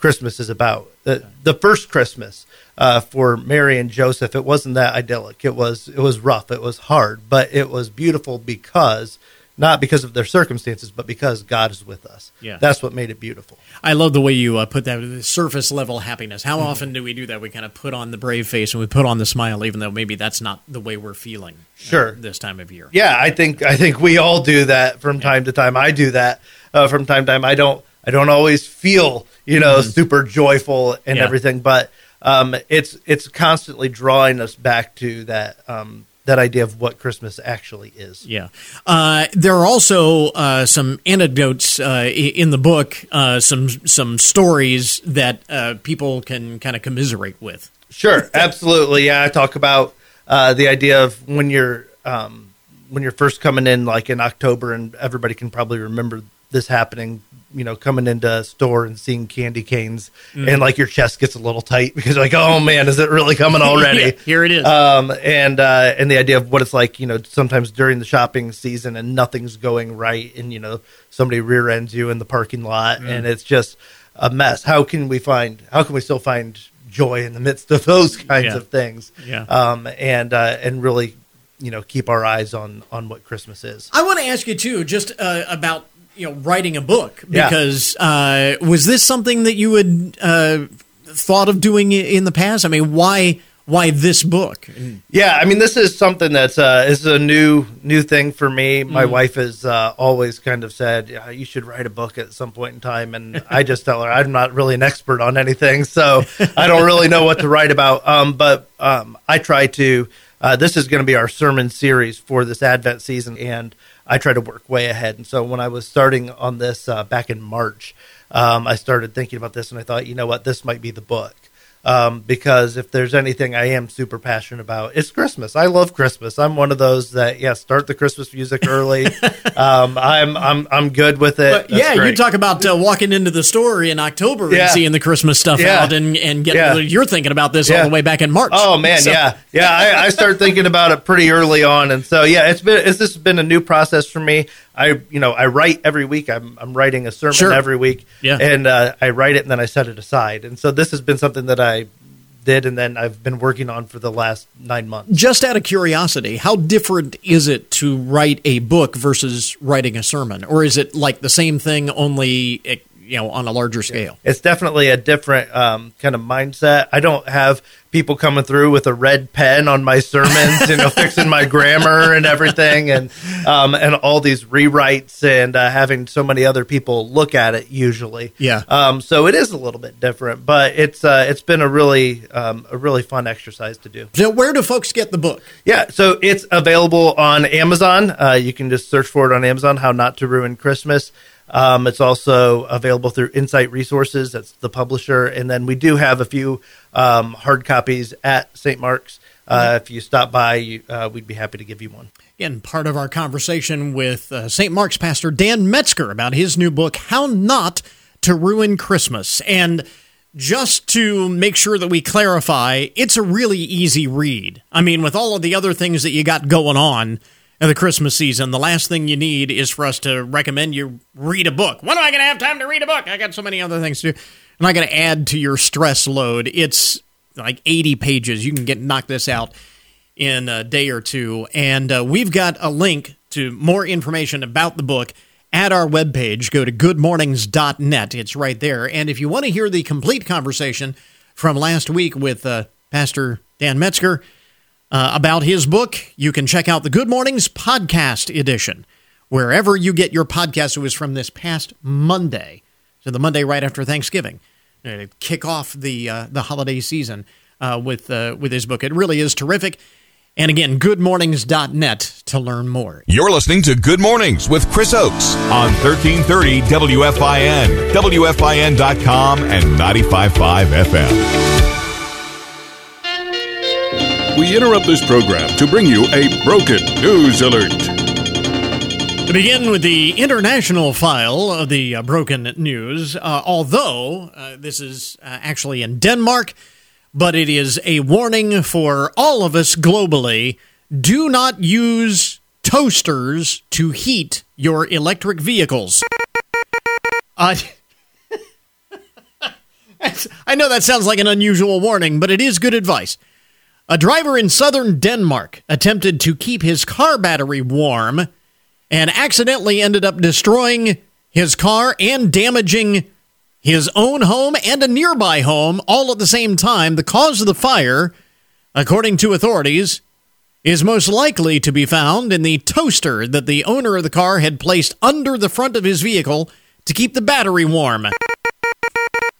Speaker 7: Christmas is about. The the first Christmas uh, for Mary and Joseph, it wasn't that idyllic. It was it was rough. It was hard, but it was beautiful because not because of their circumstances, but because God is with us.
Speaker 1: Yeah.
Speaker 7: that's what made it beautiful.
Speaker 1: I love the way you uh, put that the surface level happiness. How often do we do that? We kind of put on the brave face and we put on the smile, even though maybe that's not the way we're feeling. uh,
Speaker 7: Sure.
Speaker 1: this time of year.
Speaker 7: Yeah, I think I think we all do that from time to time. I do that uh, from time to time. I don't I don't always feel you know super joyful and
Speaker 1: Yeah.
Speaker 7: everything, but um, it's it's constantly drawing us back to that um, that idea of what Christmas actually is.
Speaker 1: Yeah. Uh, there are also uh, some anecdotes uh, in the book, uh, some some stories that uh, people can kind of commiserate with.
Speaker 7: Sure, absolutely. Yeah, I talk about uh, the idea of when you're um, when you're first coming in, like in October, and everybody can probably remember this happening. You know, coming into a store and seeing candy canes, and like your chest gets a little tight because you're like, oh man, is it really coming already?
Speaker 1: Yeah, here it is.
Speaker 7: Um, and uh, and the idea of what it's like, you know, sometimes during the shopping season and nothing's going right, and you know, somebody rear ends you in the parking lot, and it's just a mess. How can we find? How can we still find joy in the midst of those kinds
Speaker 1: Yeah.
Speaker 7: of things?
Speaker 1: Yeah.
Speaker 7: Um, and uh, and really, you know, keep our eyes on on what Christmas is.
Speaker 1: I want to ask you too, just uh, about you know writing a book
Speaker 7: Yeah.
Speaker 1: because uh, was this something that you had uh, thought of doing in the past? I mean, why why this book?
Speaker 7: Yeah, I mean, this is something that's uh, is a new new thing for me. My wife has uh, always kind of said, yeah, "You should write a book at some point in time," and I just tell her I'm not really an expert on anything, so I don't really know what to write about. Um, but um, I try to. Uh, this is going to be our sermon series for this Advent season, and I try to work way ahead. And so when I was starting on this uh, back in March, um, I started thinking about this, and I thought, you know what, this might be the book. Um, because if there's anything I am super passionate about, it's Christmas. I love Christmas. I'm one of those that yeah, start the Christmas music early. um, I'm I'm I'm good with it.
Speaker 1: Yeah, you talk about uh, walking into the store in October
Speaker 7: Yeah.
Speaker 1: and seeing the Christmas stuff
Speaker 7: Yeah.
Speaker 1: out and and getting
Speaker 7: Yeah.
Speaker 1: you're thinking about this all the way back in March.
Speaker 7: Oh man,
Speaker 1: So-
Speaker 7: yeah, yeah. I, I start thinking about it pretty early on, and so yeah, it's been it's, this has been a new process for me. I you know I write every week. I'm I'm writing a sermon
Speaker 1: Sure.
Speaker 7: every week,
Speaker 1: Yeah.
Speaker 7: and uh, I write it and then I set it aside. And so this has been something that I did, and then I've been working on for the last nine months.
Speaker 1: Just out of curiosity, how different is it to write a book versus writing a sermon, or is it like the same thing only you know on a larger scale?
Speaker 7: It's definitely a different um, kind of mindset. I don't have people coming through with a red pen on my sermons, you know, fixing my grammar and everything, and um, and all these rewrites and uh, having so many other people look at it. Usually,
Speaker 1: Yeah.
Speaker 7: Um, so it is a little bit different, but it's uh, it's been a really um, a really fun exercise to do.
Speaker 1: So where do folks get the book?
Speaker 7: Yeah, so it's available on Amazon. Uh, you can just search for it on Amazon. How not to ruin Christmas. Um, it's also available through Insight Resources. That's the publisher, and then we do have a few um, hard copies at St. Mark's. Uh, if you stop by, you, uh, we'd be happy to give you one.
Speaker 1: Again, part of our conversation with uh, St. Mark's pastor Dan Metzger about his new book, How Not to Ruin Christmas. And just to make sure that we clarify, it's a really easy read. I mean, with all of the other things that you got going on in the Christmas season, the last thing you need is for us to recommend you read a book. When am I going to have time to read a book? I got so many other things to do. I'm not going to add to your stress load. It's like 80 pages. You can get knock this out in a day or two. And uh, we've got a link to more information about the book at our webpage. Go to goodmornings.net. It's right there. And if you want to hear the complete conversation from last week with uh, Pastor Dan Metzger uh, about his book, you can check out the Good Mornings podcast edition. Wherever you get your podcast, it was from this past Monday, so the Monday right after Thanksgiving, uh, to kick off the uh, the holiday season uh, with uh, with his book. It really is terrific. And again, goodmornings.net to learn more.
Speaker 8: You're listening to Good Mornings with Chris Oakes on 1330 WFIN, WFIN.com, and 95.5 FM.
Speaker 9: We interrupt this program to bring you a broken news alert.
Speaker 1: To begin with the international file of the uh, broken news, uh, although uh, this is uh, actually in Denmark, but it is a warning for all of us globally do not use toasters to heat your electric vehicles. I know that sounds like an unusual warning, but it is good advice. A driver in southern Denmark attempted to keep his car battery warm and accidentally ended up destroying his car and damaging his own home and a nearby home all at the same time. The cause of the fire, according to authorities, is most likely to be found in the toaster that the owner of the car had placed under the front of his vehicle to keep the battery warm.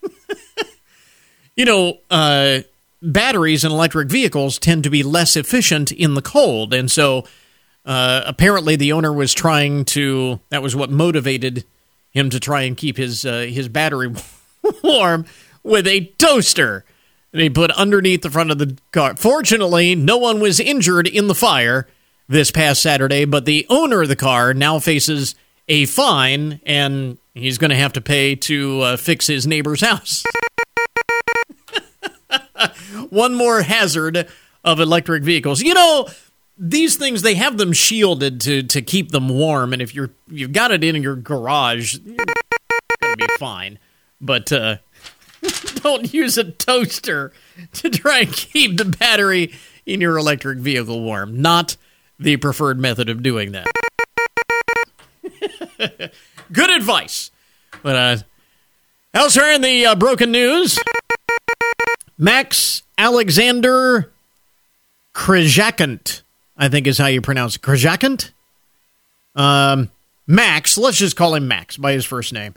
Speaker 1: you know, uh, batteries in electric vehicles tend to be less efficient in the cold, and so uh, apparently the owner was trying to. That was what motivated him to try and keep his uh, his battery warm with a toaster that he put underneath the front of the car. Fortunately, no one was injured in the fire this past Saturday, but the owner of the car now faces a fine and he's going to have to pay to uh, fix his neighbor's house. One more hazard of electric vehicles. You know, these things they have them shielded to to keep them warm, and if you're you've got it in your garage, you're gonna be fine. But uh, don't use a toaster to try and keep the battery in your electric vehicle warm. Not the preferred method of doing that. Good advice. But uh, elsewhere in the uh, broken news, Max Alexander Krajakant, I think is how you pronounce. Krajakant? Um, Max, let's just call him Max by his first name.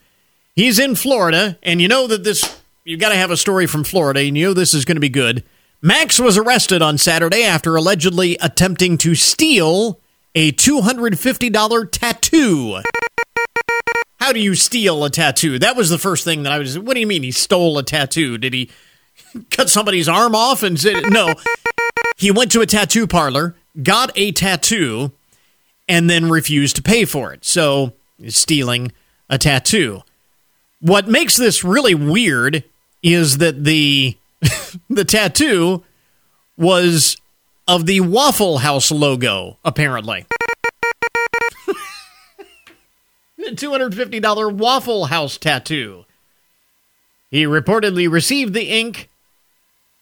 Speaker 1: He's in Florida, and you know that this, you've got to have a story from Florida, and you know this is going to be good. Max was arrested on Saturday after allegedly attempting to steal a $250 tattoo. How do you steal a tattoo? That was the first thing that I was. What do you mean he stole a tattoo? Did he cut somebody's arm off and said no. He went to a tattoo parlor, got a tattoo, and then refused to pay for it. So, stealing a tattoo. What makes this really weird is that the the tattoo was of the Waffle House logo, apparently. the $250 Waffle House tattoo. He reportedly received the ink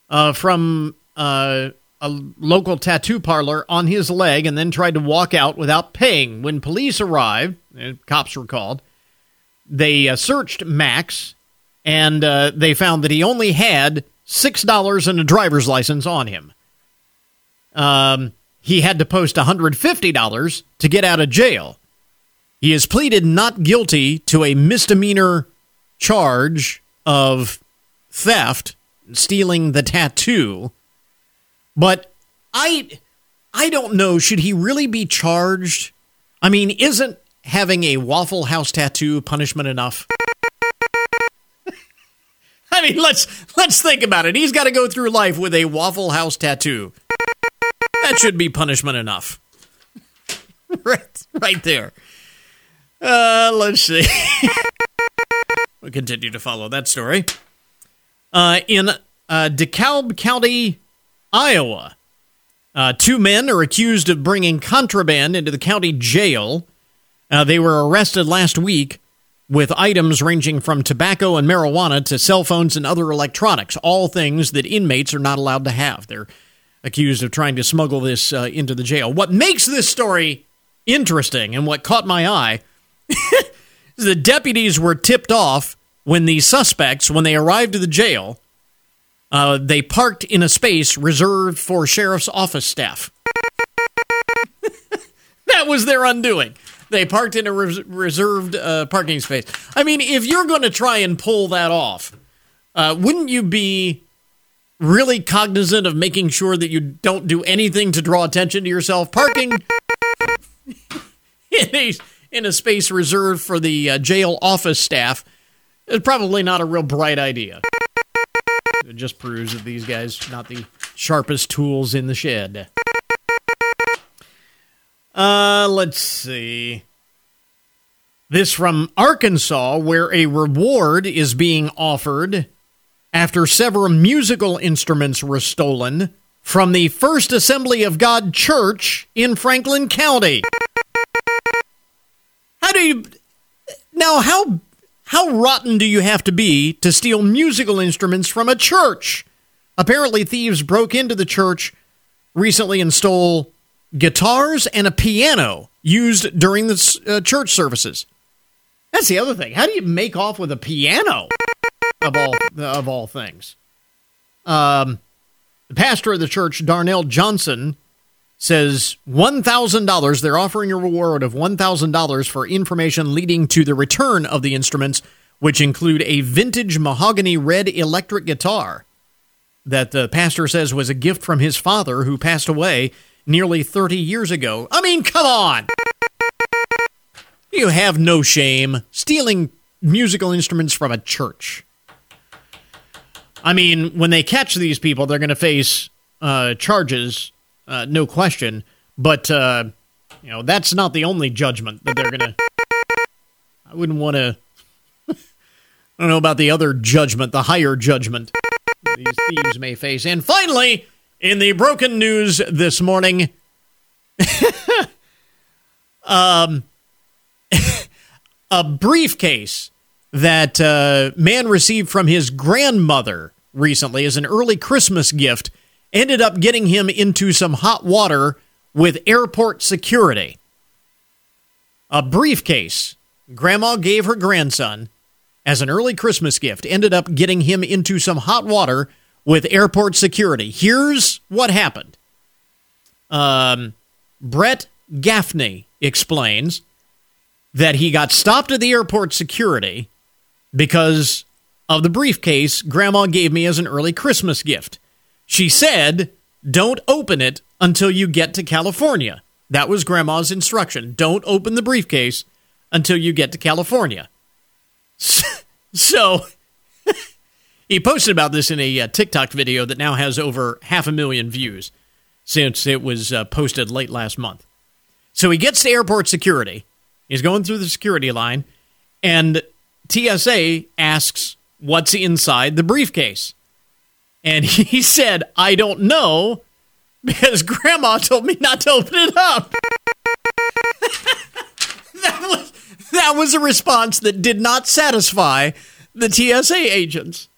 Speaker 1: uh, from uh, a local tattoo parlor on his leg and then tried to walk out without paying. When police arrived, uh, cops were called, they uh, searched Max and uh, they found that he only had $6 and a driver's license on him. Um, he had to post $150 to get out of jail. He has pleaded not guilty to a misdemeanor charge of theft, stealing the tattoo. But I I don't know, should he really be charged? I mean, isn't having a Waffle House tattoo punishment enough? I mean, let's let's think about it. He's got to go through life with a Waffle House tattoo. That should be punishment enough. right right there. Uh, let's see. we'll continue to follow that story. Uh, in uh, DeKalb County, Iowa, uh, two men are accused of bringing contraband into the county jail. Uh, they were arrested last week with items ranging from tobacco and marijuana to cell phones and other electronics, all things that inmates are not allowed to have. They're accused of trying to smuggle this uh, into the jail. What makes this story interesting and what caught my eye is the deputies were tipped off when the suspects, when they arrived at the jail, uh, they parked in a space reserved for sheriff's office staff. that was their undoing. They parked in a res- reserved uh, parking space. I mean, if you're going to try and pull that off, uh, wouldn't you be really cognizant of making sure that you don't do anything to draw attention to yourself? Parking in a in a space reserved for the uh, jail office staff is probably not a real bright idea. It just proves that these guys not the sharpest tools in the shed. Uh, let's see. This from Arkansas, where a reward is being offered after several musical instruments were stolen from the First Assembly of God Church in Franklin County. How do you now? How how rotten do you have to be to steal musical instruments from a church? Apparently, thieves broke into the church recently and stole guitars and a piano used during the uh, church services. That's the other thing. How do you make off with a piano of all of all things? Um, the pastor of the church, Darnell Johnson, says $1,000. They're offering a reward of $1,000 for information leading to the return of the instruments, which include a vintage mahogany red electric guitar that the pastor says was a gift from his father who passed away nearly 30 years ago. I mean, come on! You have no shame stealing musical instruments from a church. I mean, when they catch these people, they're going to face uh, charges uh, no question. But uh, you know that's not the only judgment that they're gonna. I wouldn't want to. I don't know about the other judgment, the higher judgment these thieves may face. And finally, in the broken news this morning, um, a briefcase that uh, man received from his grandmother recently as an early Christmas gift ended up getting him into some hot water with airport security. A briefcase grandma gave her grandson as an early Christmas gift ended up getting him into some hot water with airport security. Here's what happened. Um, Brett Gaffney explains that he got stopped at the airport security because of the briefcase grandma gave me as an early Christmas gift. She said, Don't open it until you get to California. That was Grandma's instruction. Don't open the briefcase until you get to California. So, he posted about this in a uh, TikTok video that now has over half a million views since it was uh, posted late last month. So he gets to airport security. He's going through the security line, and TSA asks, What's inside the briefcase? And he said, I don't know because grandma told me not to open it up. that, was, that was a response that did not satisfy the TSA agents.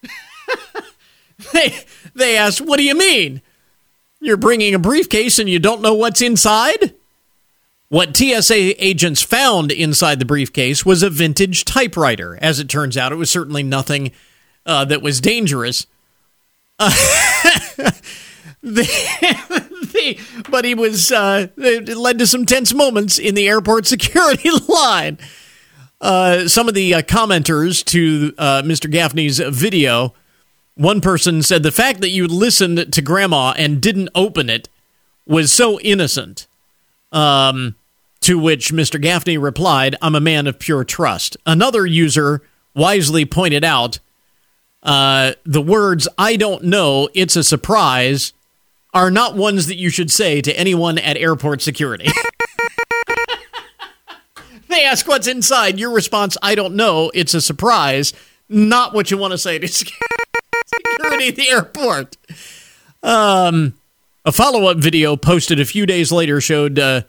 Speaker 1: they, they asked, What do you mean? You're bringing a briefcase and you don't know what's inside? What TSA agents found inside the briefcase was a vintage typewriter. As it turns out, it was certainly nothing uh, that was dangerous. Uh, but he was, uh, it led to some tense moments in the airport security line. Uh, some of the uh, commenters to uh, Mr. Gaffney's video, one person said the fact that you listened to Grandma and didn't open it was so innocent. Um, to which Mr. Gaffney replied, I'm a man of pure trust. Another user wisely pointed out uh, the words, I don't know, it's a surprise, are not ones that you should say to anyone at airport security. they ask what's inside. Your response, I don't know, it's a surprise, not what you want to say to security at the airport. Um, a follow up video posted a few days later showed. Uh,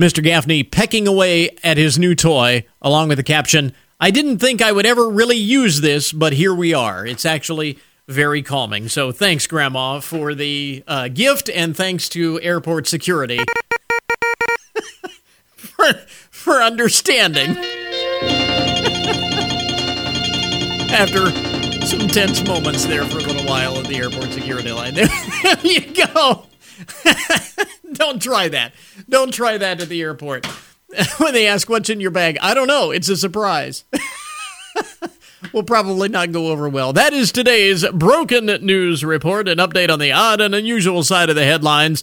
Speaker 1: Mr. Gaffney pecking away at his new toy, along with the caption, I didn't think I would ever really use this, but here we are. It's actually very calming. So thanks, Grandma, for the uh, gift, and thanks to airport security for, for understanding. After some tense moments there for a little while in the airport security line. There you go. Don't try that. Don't try that at the airport. when they ask what's in your bag, I don't know. It's a surprise. will probably not go over well. That is today's Broken News Report, an update on the odd and unusual side of the headlines.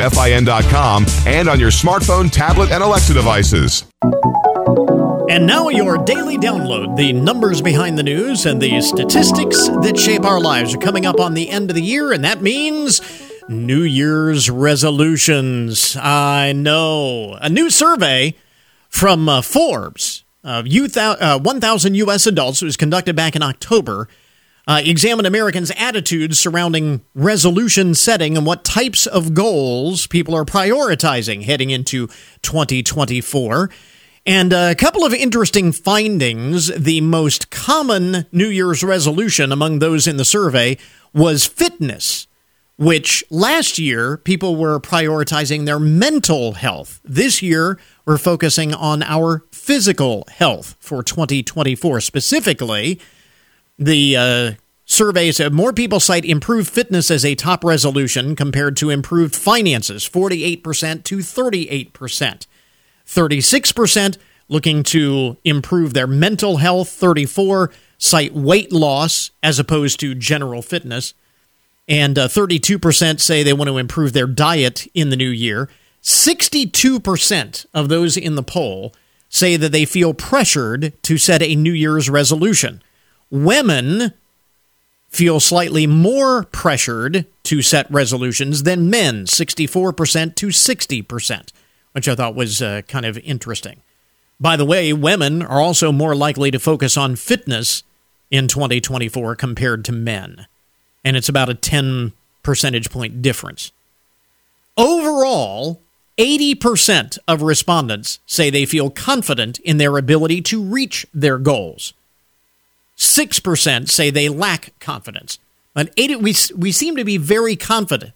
Speaker 8: WFIN.com and on your smartphone, tablet, and Alexa devices.
Speaker 1: And now, your daily download. The numbers behind the news and the statistics that shape our lives are coming up on the end of the year, and that means New Year's resolutions. I know. A new survey from uh, Forbes of uh, 1,000 U.S. adults was conducted back in October uh, examine Americans' attitudes surrounding resolution setting and what types of goals people are prioritizing heading into 2024. And a couple of interesting findings. The most common New Year's resolution among those in the survey was fitness, which last year people were prioritizing their mental health. This year, we're focusing on our physical health for 2024 specifically the uh, surveys have more people cite improved fitness as a top resolution compared to improved finances 48% to 38% 36% looking to improve their mental health 34 cite weight loss as opposed to general fitness and uh, 32% say they want to improve their diet in the new year. 62% of those in the poll say that they feel pressured to set a new year's resolution women feel slightly more pressured to set resolutions than men, 64% to 60%, which I thought was uh, kind of interesting. By the way, women are also more likely to focus on fitness in 2024 compared to men, and it's about a 10 percentage point difference. Overall, 80% of respondents say they feel confident in their ability to reach their goals. 6% say they lack confidence. But 80, we, we seem to be very confident.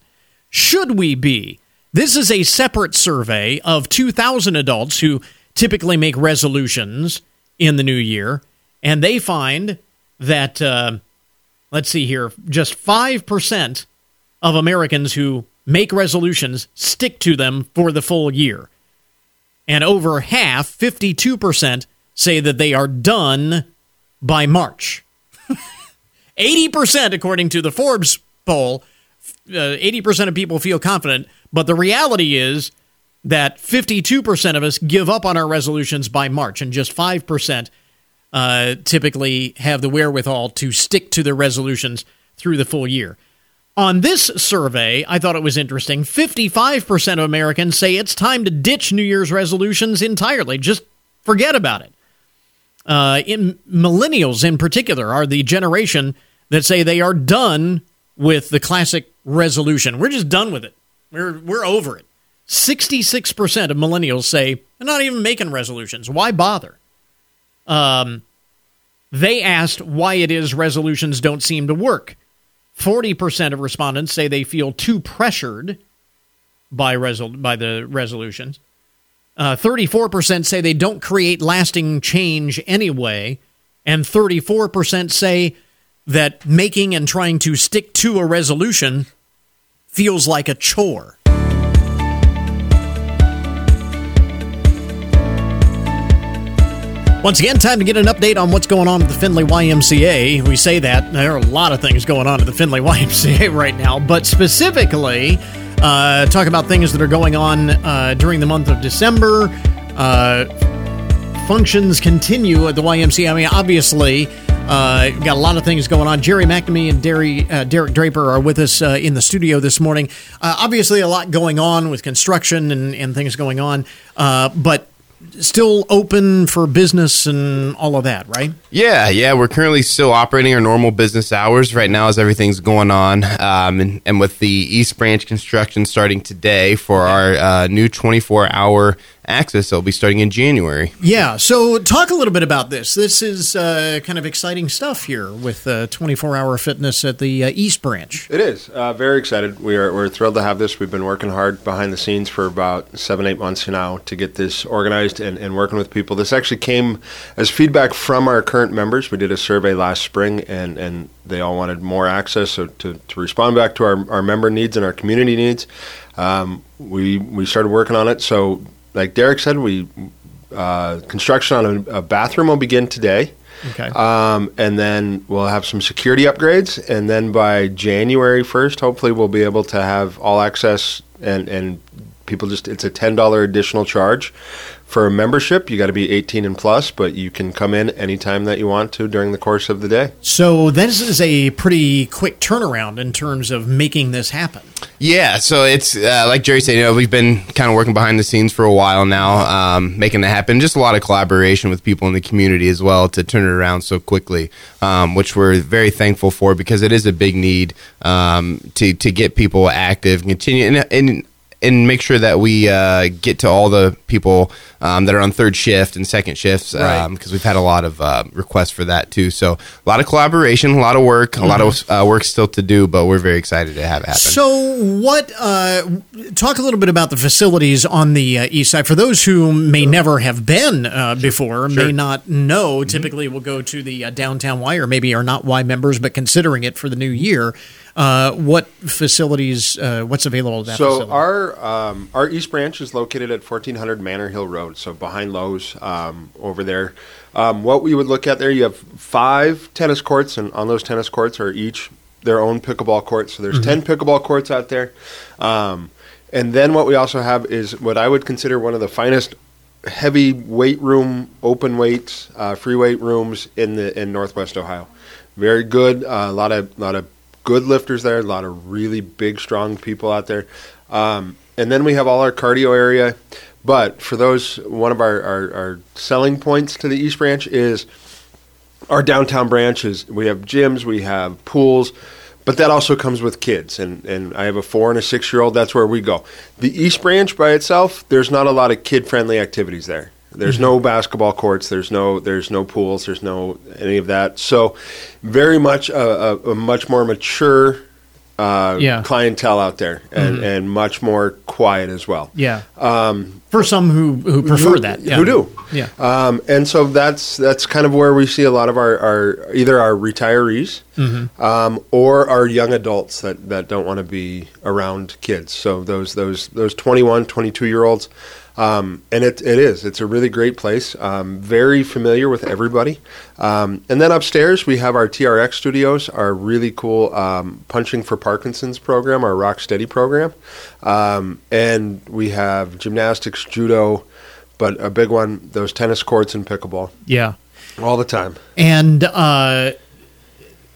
Speaker 1: Should we be? This is a separate survey of 2,000 adults who typically make resolutions in the new year, and they find that uh, let's see here, just 5% of Americans who make resolutions stick to them for the full year. And over half, 52%, say that they are done by March. 80%, according to the Forbes poll, uh, 80% of people feel confident. But the reality is that 52% of us give up on our resolutions by March, and just 5% uh, typically have the wherewithal to stick to their resolutions through the full year. On this survey, I thought it was interesting. 55% of Americans say it's time to ditch New Year's resolutions entirely. Just forget about it. Uh, in millennials, in particular, are the generation that say they are done with the classic resolution. We're just done with it. We're we're over it. 66% of millennials say they're not even making resolutions. Why bother? Um, they asked why it is resolutions don't seem to work. 40% of respondents say they feel too pressured by, resol- by the resolutions. Uh, 34% say they don't create lasting change anyway. And 34% say that making and trying to stick to a resolution feels like a chore. Once again, time to get an update on what's going on at the Findlay YMCA. We say that there are a lot of things going on at the Findlay YMCA right now, but specifically, uh, talk about things that are going on uh, during the month of December. Uh, functions continue at the YMCA. I mean, obviously, uh, got a lot of things going on. Jerry McNamee and Derry, uh, Derek Draper are with us uh, in the studio this morning. Uh, obviously, a lot going on with construction and, and things going on, uh, but still open for business and all of that, right?
Speaker 10: Yeah, yeah. We're currently still operating our normal business hours right now as everything's going on. Um, and, and, with the East Branch construction starting today for our uh, new 24 hour access. It'll be starting in January.
Speaker 1: Yeah. So, talk a little bit about this. This is uh, kind of exciting stuff here with uh, 24 hour fitness at the uh, East Branch.
Speaker 11: It is. Uh, very excited. We are, we're thrilled to have this. We've been working hard behind the scenes for about seven, eight months now to get this organized and, and working with people. This actually came as feedback from our current members. We did a survey last spring, and, and they all wanted more access so to, to respond back to our, our member needs and our community needs. Um, we, we started working on it. So like Derek said, we uh, construction on a, a, bathroom will begin today.
Speaker 1: Okay.
Speaker 11: Um, and then we'll have some security upgrades, and then by January first, hopefully, we'll be able to have all access and and people just it's a ten dollar additional charge for a membership, you got to be 18 and plus, but you can come in anytime that you want to during the course of the day.
Speaker 1: So this is a pretty quick turnaround in terms of making this happen.
Speaker 10: Yeah, so it's uh, like Jerry said, you know, we've been kind of working behind the scenes for a while now, um, making it happen. Just a lot of collaboration with people in the community as well to turn it around so quickly, um, which we're very thankful for because it is a big need um, to to get people active, continue and, and and make sure that we uh, get to all the people um, that are on third shift and second shifts because right. um, we've had a lot of uh, requests for that too. So a lot of collaboration, a lot of work, mm-hmm. a lot of mm-hmm. uh, work still to do, but we're very excited to have it happen.
Speaker 1: So, what? Uh, talk a little bit about the facilities on the uh, east side for those who may sure. never have been uh, before, sure. may not know. Mm-hmm. Typically, will go to the downtown Y or maybe are not Y members, but considering it for the new year. Uh, what facilities? Uh, what's available at that
Speaker 11: so
Speaker 1: facility?
Speaker 11: our um, our East Branch is located at 1400 Manor Hill Road, so behind Lowe's um, over there. Um, what we would look at there, you have five tennis courts, and on those tennis courts are each their own pickleball courts. So there's mm-hmm. 10 pickleball courts out there. Um, and then what we also have is what I would consider one of the finest heavy weight room, open weight, uh, free weight rooms in the in Northwest Ohio. Very good. Uh, a lot of lot of good lifters there, a lot of really big, strong people out there. Um, and then we have all our cardio area. But for those, one of our, our, our, selling points to the East Branch is our downtown branches. We have gyms, we have pools, but that also comes with kids. And, and I have a four and a six year old, that's where we go. The East Branch by itself, there's not a lot of kid friendly activities there. There's mm-hmm. no basketball courts. There's no there's no pools. There's no any of that. So, very much a, a, a much more mature uh, yeah. clientele out there, and, mm-hmm. and much more quiet as well.
Speaker 1: Yeah. Um, For some who who prefer
Speaker 11: who,
Speaker 1: that, yeah.
Speaker 11: who do.
Speaker 1: Yeah.
Speaker 11: Um, and so that's that's kind of where we see a lot of our, our either our retirees um, or our young adults that, that don't want to be around kids. So those those those 21, 22 year olds. Um, and it, it is. It's a really great place. Um, very familiar with everybody. Um, and then upstairs, we have our TRX studios, our really cool um, Punching for Parkinson's program, our Rock Steady program. Um, and we have gymnastics, judo, but a big one, those tennis courts and pickleball
Speaker 1: Yeah.
Speaker 11: all the time.
Speaker 1: And uh,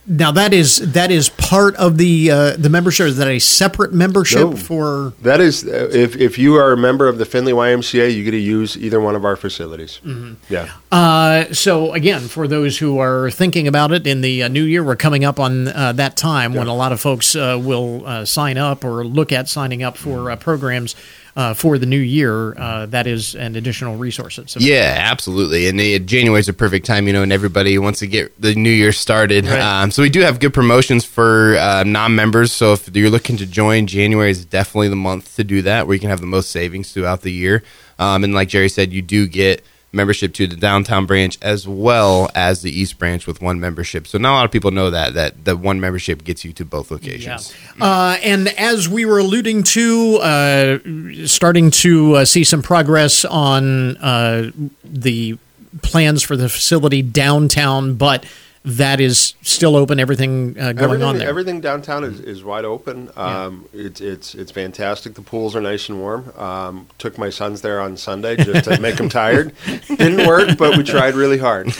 Speaker 1: now that is that is part of the uh, the membership. Is that a separate membership
Speaker 11: No.
Speaker 1: for?
Speaker 11: That is, uh, if, if you are a member of the Findlay YMCA, you get to use either one of our facilities. Yeah.
Speaker 1: Uh, so again, for those who are thinking about it in the uh, new year, we're coming up on uh, that time when a lot of folks uh, will uh, sign up or look at signing up for uh, programs uh, for the new year. Uh, that is an additional resource. So
Speaker 10: Yeah, absolutely. And uh, January is a perfect time, you know, and everybody wants to get the new year started.
Speaker 1: Right.
Speaker 10: Um, so we do have good promotions for uh, non-members. So if you're looking to join, January is definitely the month to do that, where you can have the most savings throughout the year. Um, and like Jerry said, you do get membership to the downtown branch as well as the east branch with one membership. So not a lot of people know that that the one membership gets you to both locations.
Speaker 1: Uh, and as we were alluding to, uh, starting to uh, see some progress on uh, the plans for the facility downtown, but that is still open. Everything uh, going
Speaker 11: everything,
Speaker 1: on there.
Speaker 11: Everything downtown is, is wide open. Um, it's it's it's fantastic. The pools are nice and warm. Um, took my sons there on Sunday just to make them tired. Didn't work, but we tried really hard.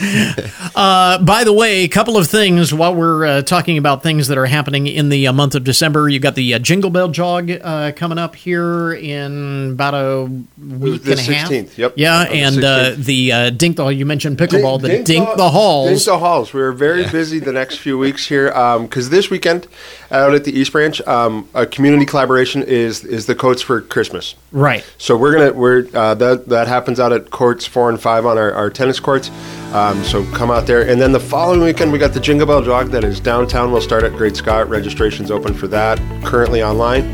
Speaker 1: Uh, by the way, a couple of things while we're uh, talking about things that are happening in the uh, month of December. You got the uh, Jingle Bell Jog uh, coming up here in about a week
Speaker 11: The
Speaker 1: and a half.
Speaker 11: 16th, yep.
Speaker 1: Yeah,
Speaker 11: the
Speaker 1: and uh, the uh, Dink the you mentioned pickleball. the
Speaker 11: Dink
Speaker 1: Dink, the Halls.
Speaker 11: Dink the Halls. We're very busy the next few weeks here um, because this weekend out at the East Branch, um, a community collaboration is is the coats for Christmas.
Speaker 1: Right.
Speaker 11: So we're gonna we're uh, that that happens out at courts four and five on our, our tennis courts. Um, so come out there, and then the following weekend we got the Jingle Bell Jog that is downtown. We'll start at Great Scott. Registration's open for that. Currently online,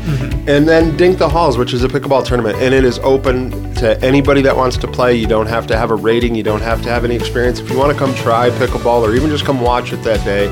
Speaker 11: and then Dink the Halls, which is a pickleball tournament, and it is open to anybody that wants to play. You don't have to have a rating. You don't have to have any experience. If you want to come try pickleball, or even just come watch it that day,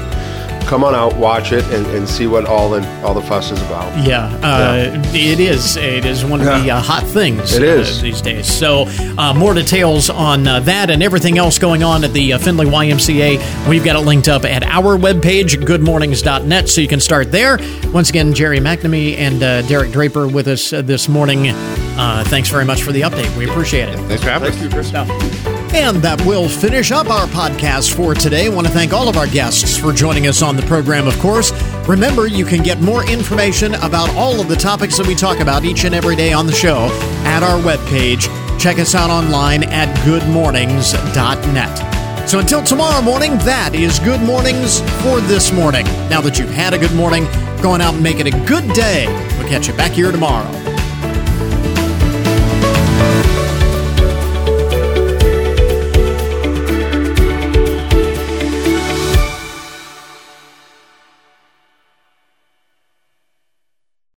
Speaker 11: come on out, watch it, and, and see what all the all the fuss is about.
Speaker 1: Yeah, uh, it is. It is one of the uh, hot things.
Speaker 11: It is.
Speaker 1: uh, these days. So, uh, more details on uh, that and everything else going on at the uh, Findlay YMCA. We've got it linked up at our webpage, goodmornings.net, so you can start there. Once again, Jerry McNamee and uh, Derek Draper with us uh, this morning. Uh, thanks very much for the update. We appreciate it.
Speaker 10: Thanks for having
Speaker 11: Thank you, Chris.
Speaker 1: And that will finish up our podcast for today. I want to thank all of our guests for joining us on the program, of course. Remember, you can get more information about all of the topics that we talk about each and every day on the show at our webpage. Check us out online at goodmornings.net. So until tomorrow morning, that is Good Mornings for this morning. Now that you've had a good morning, going out and make it a good day. We'll catch you back here tomorrow.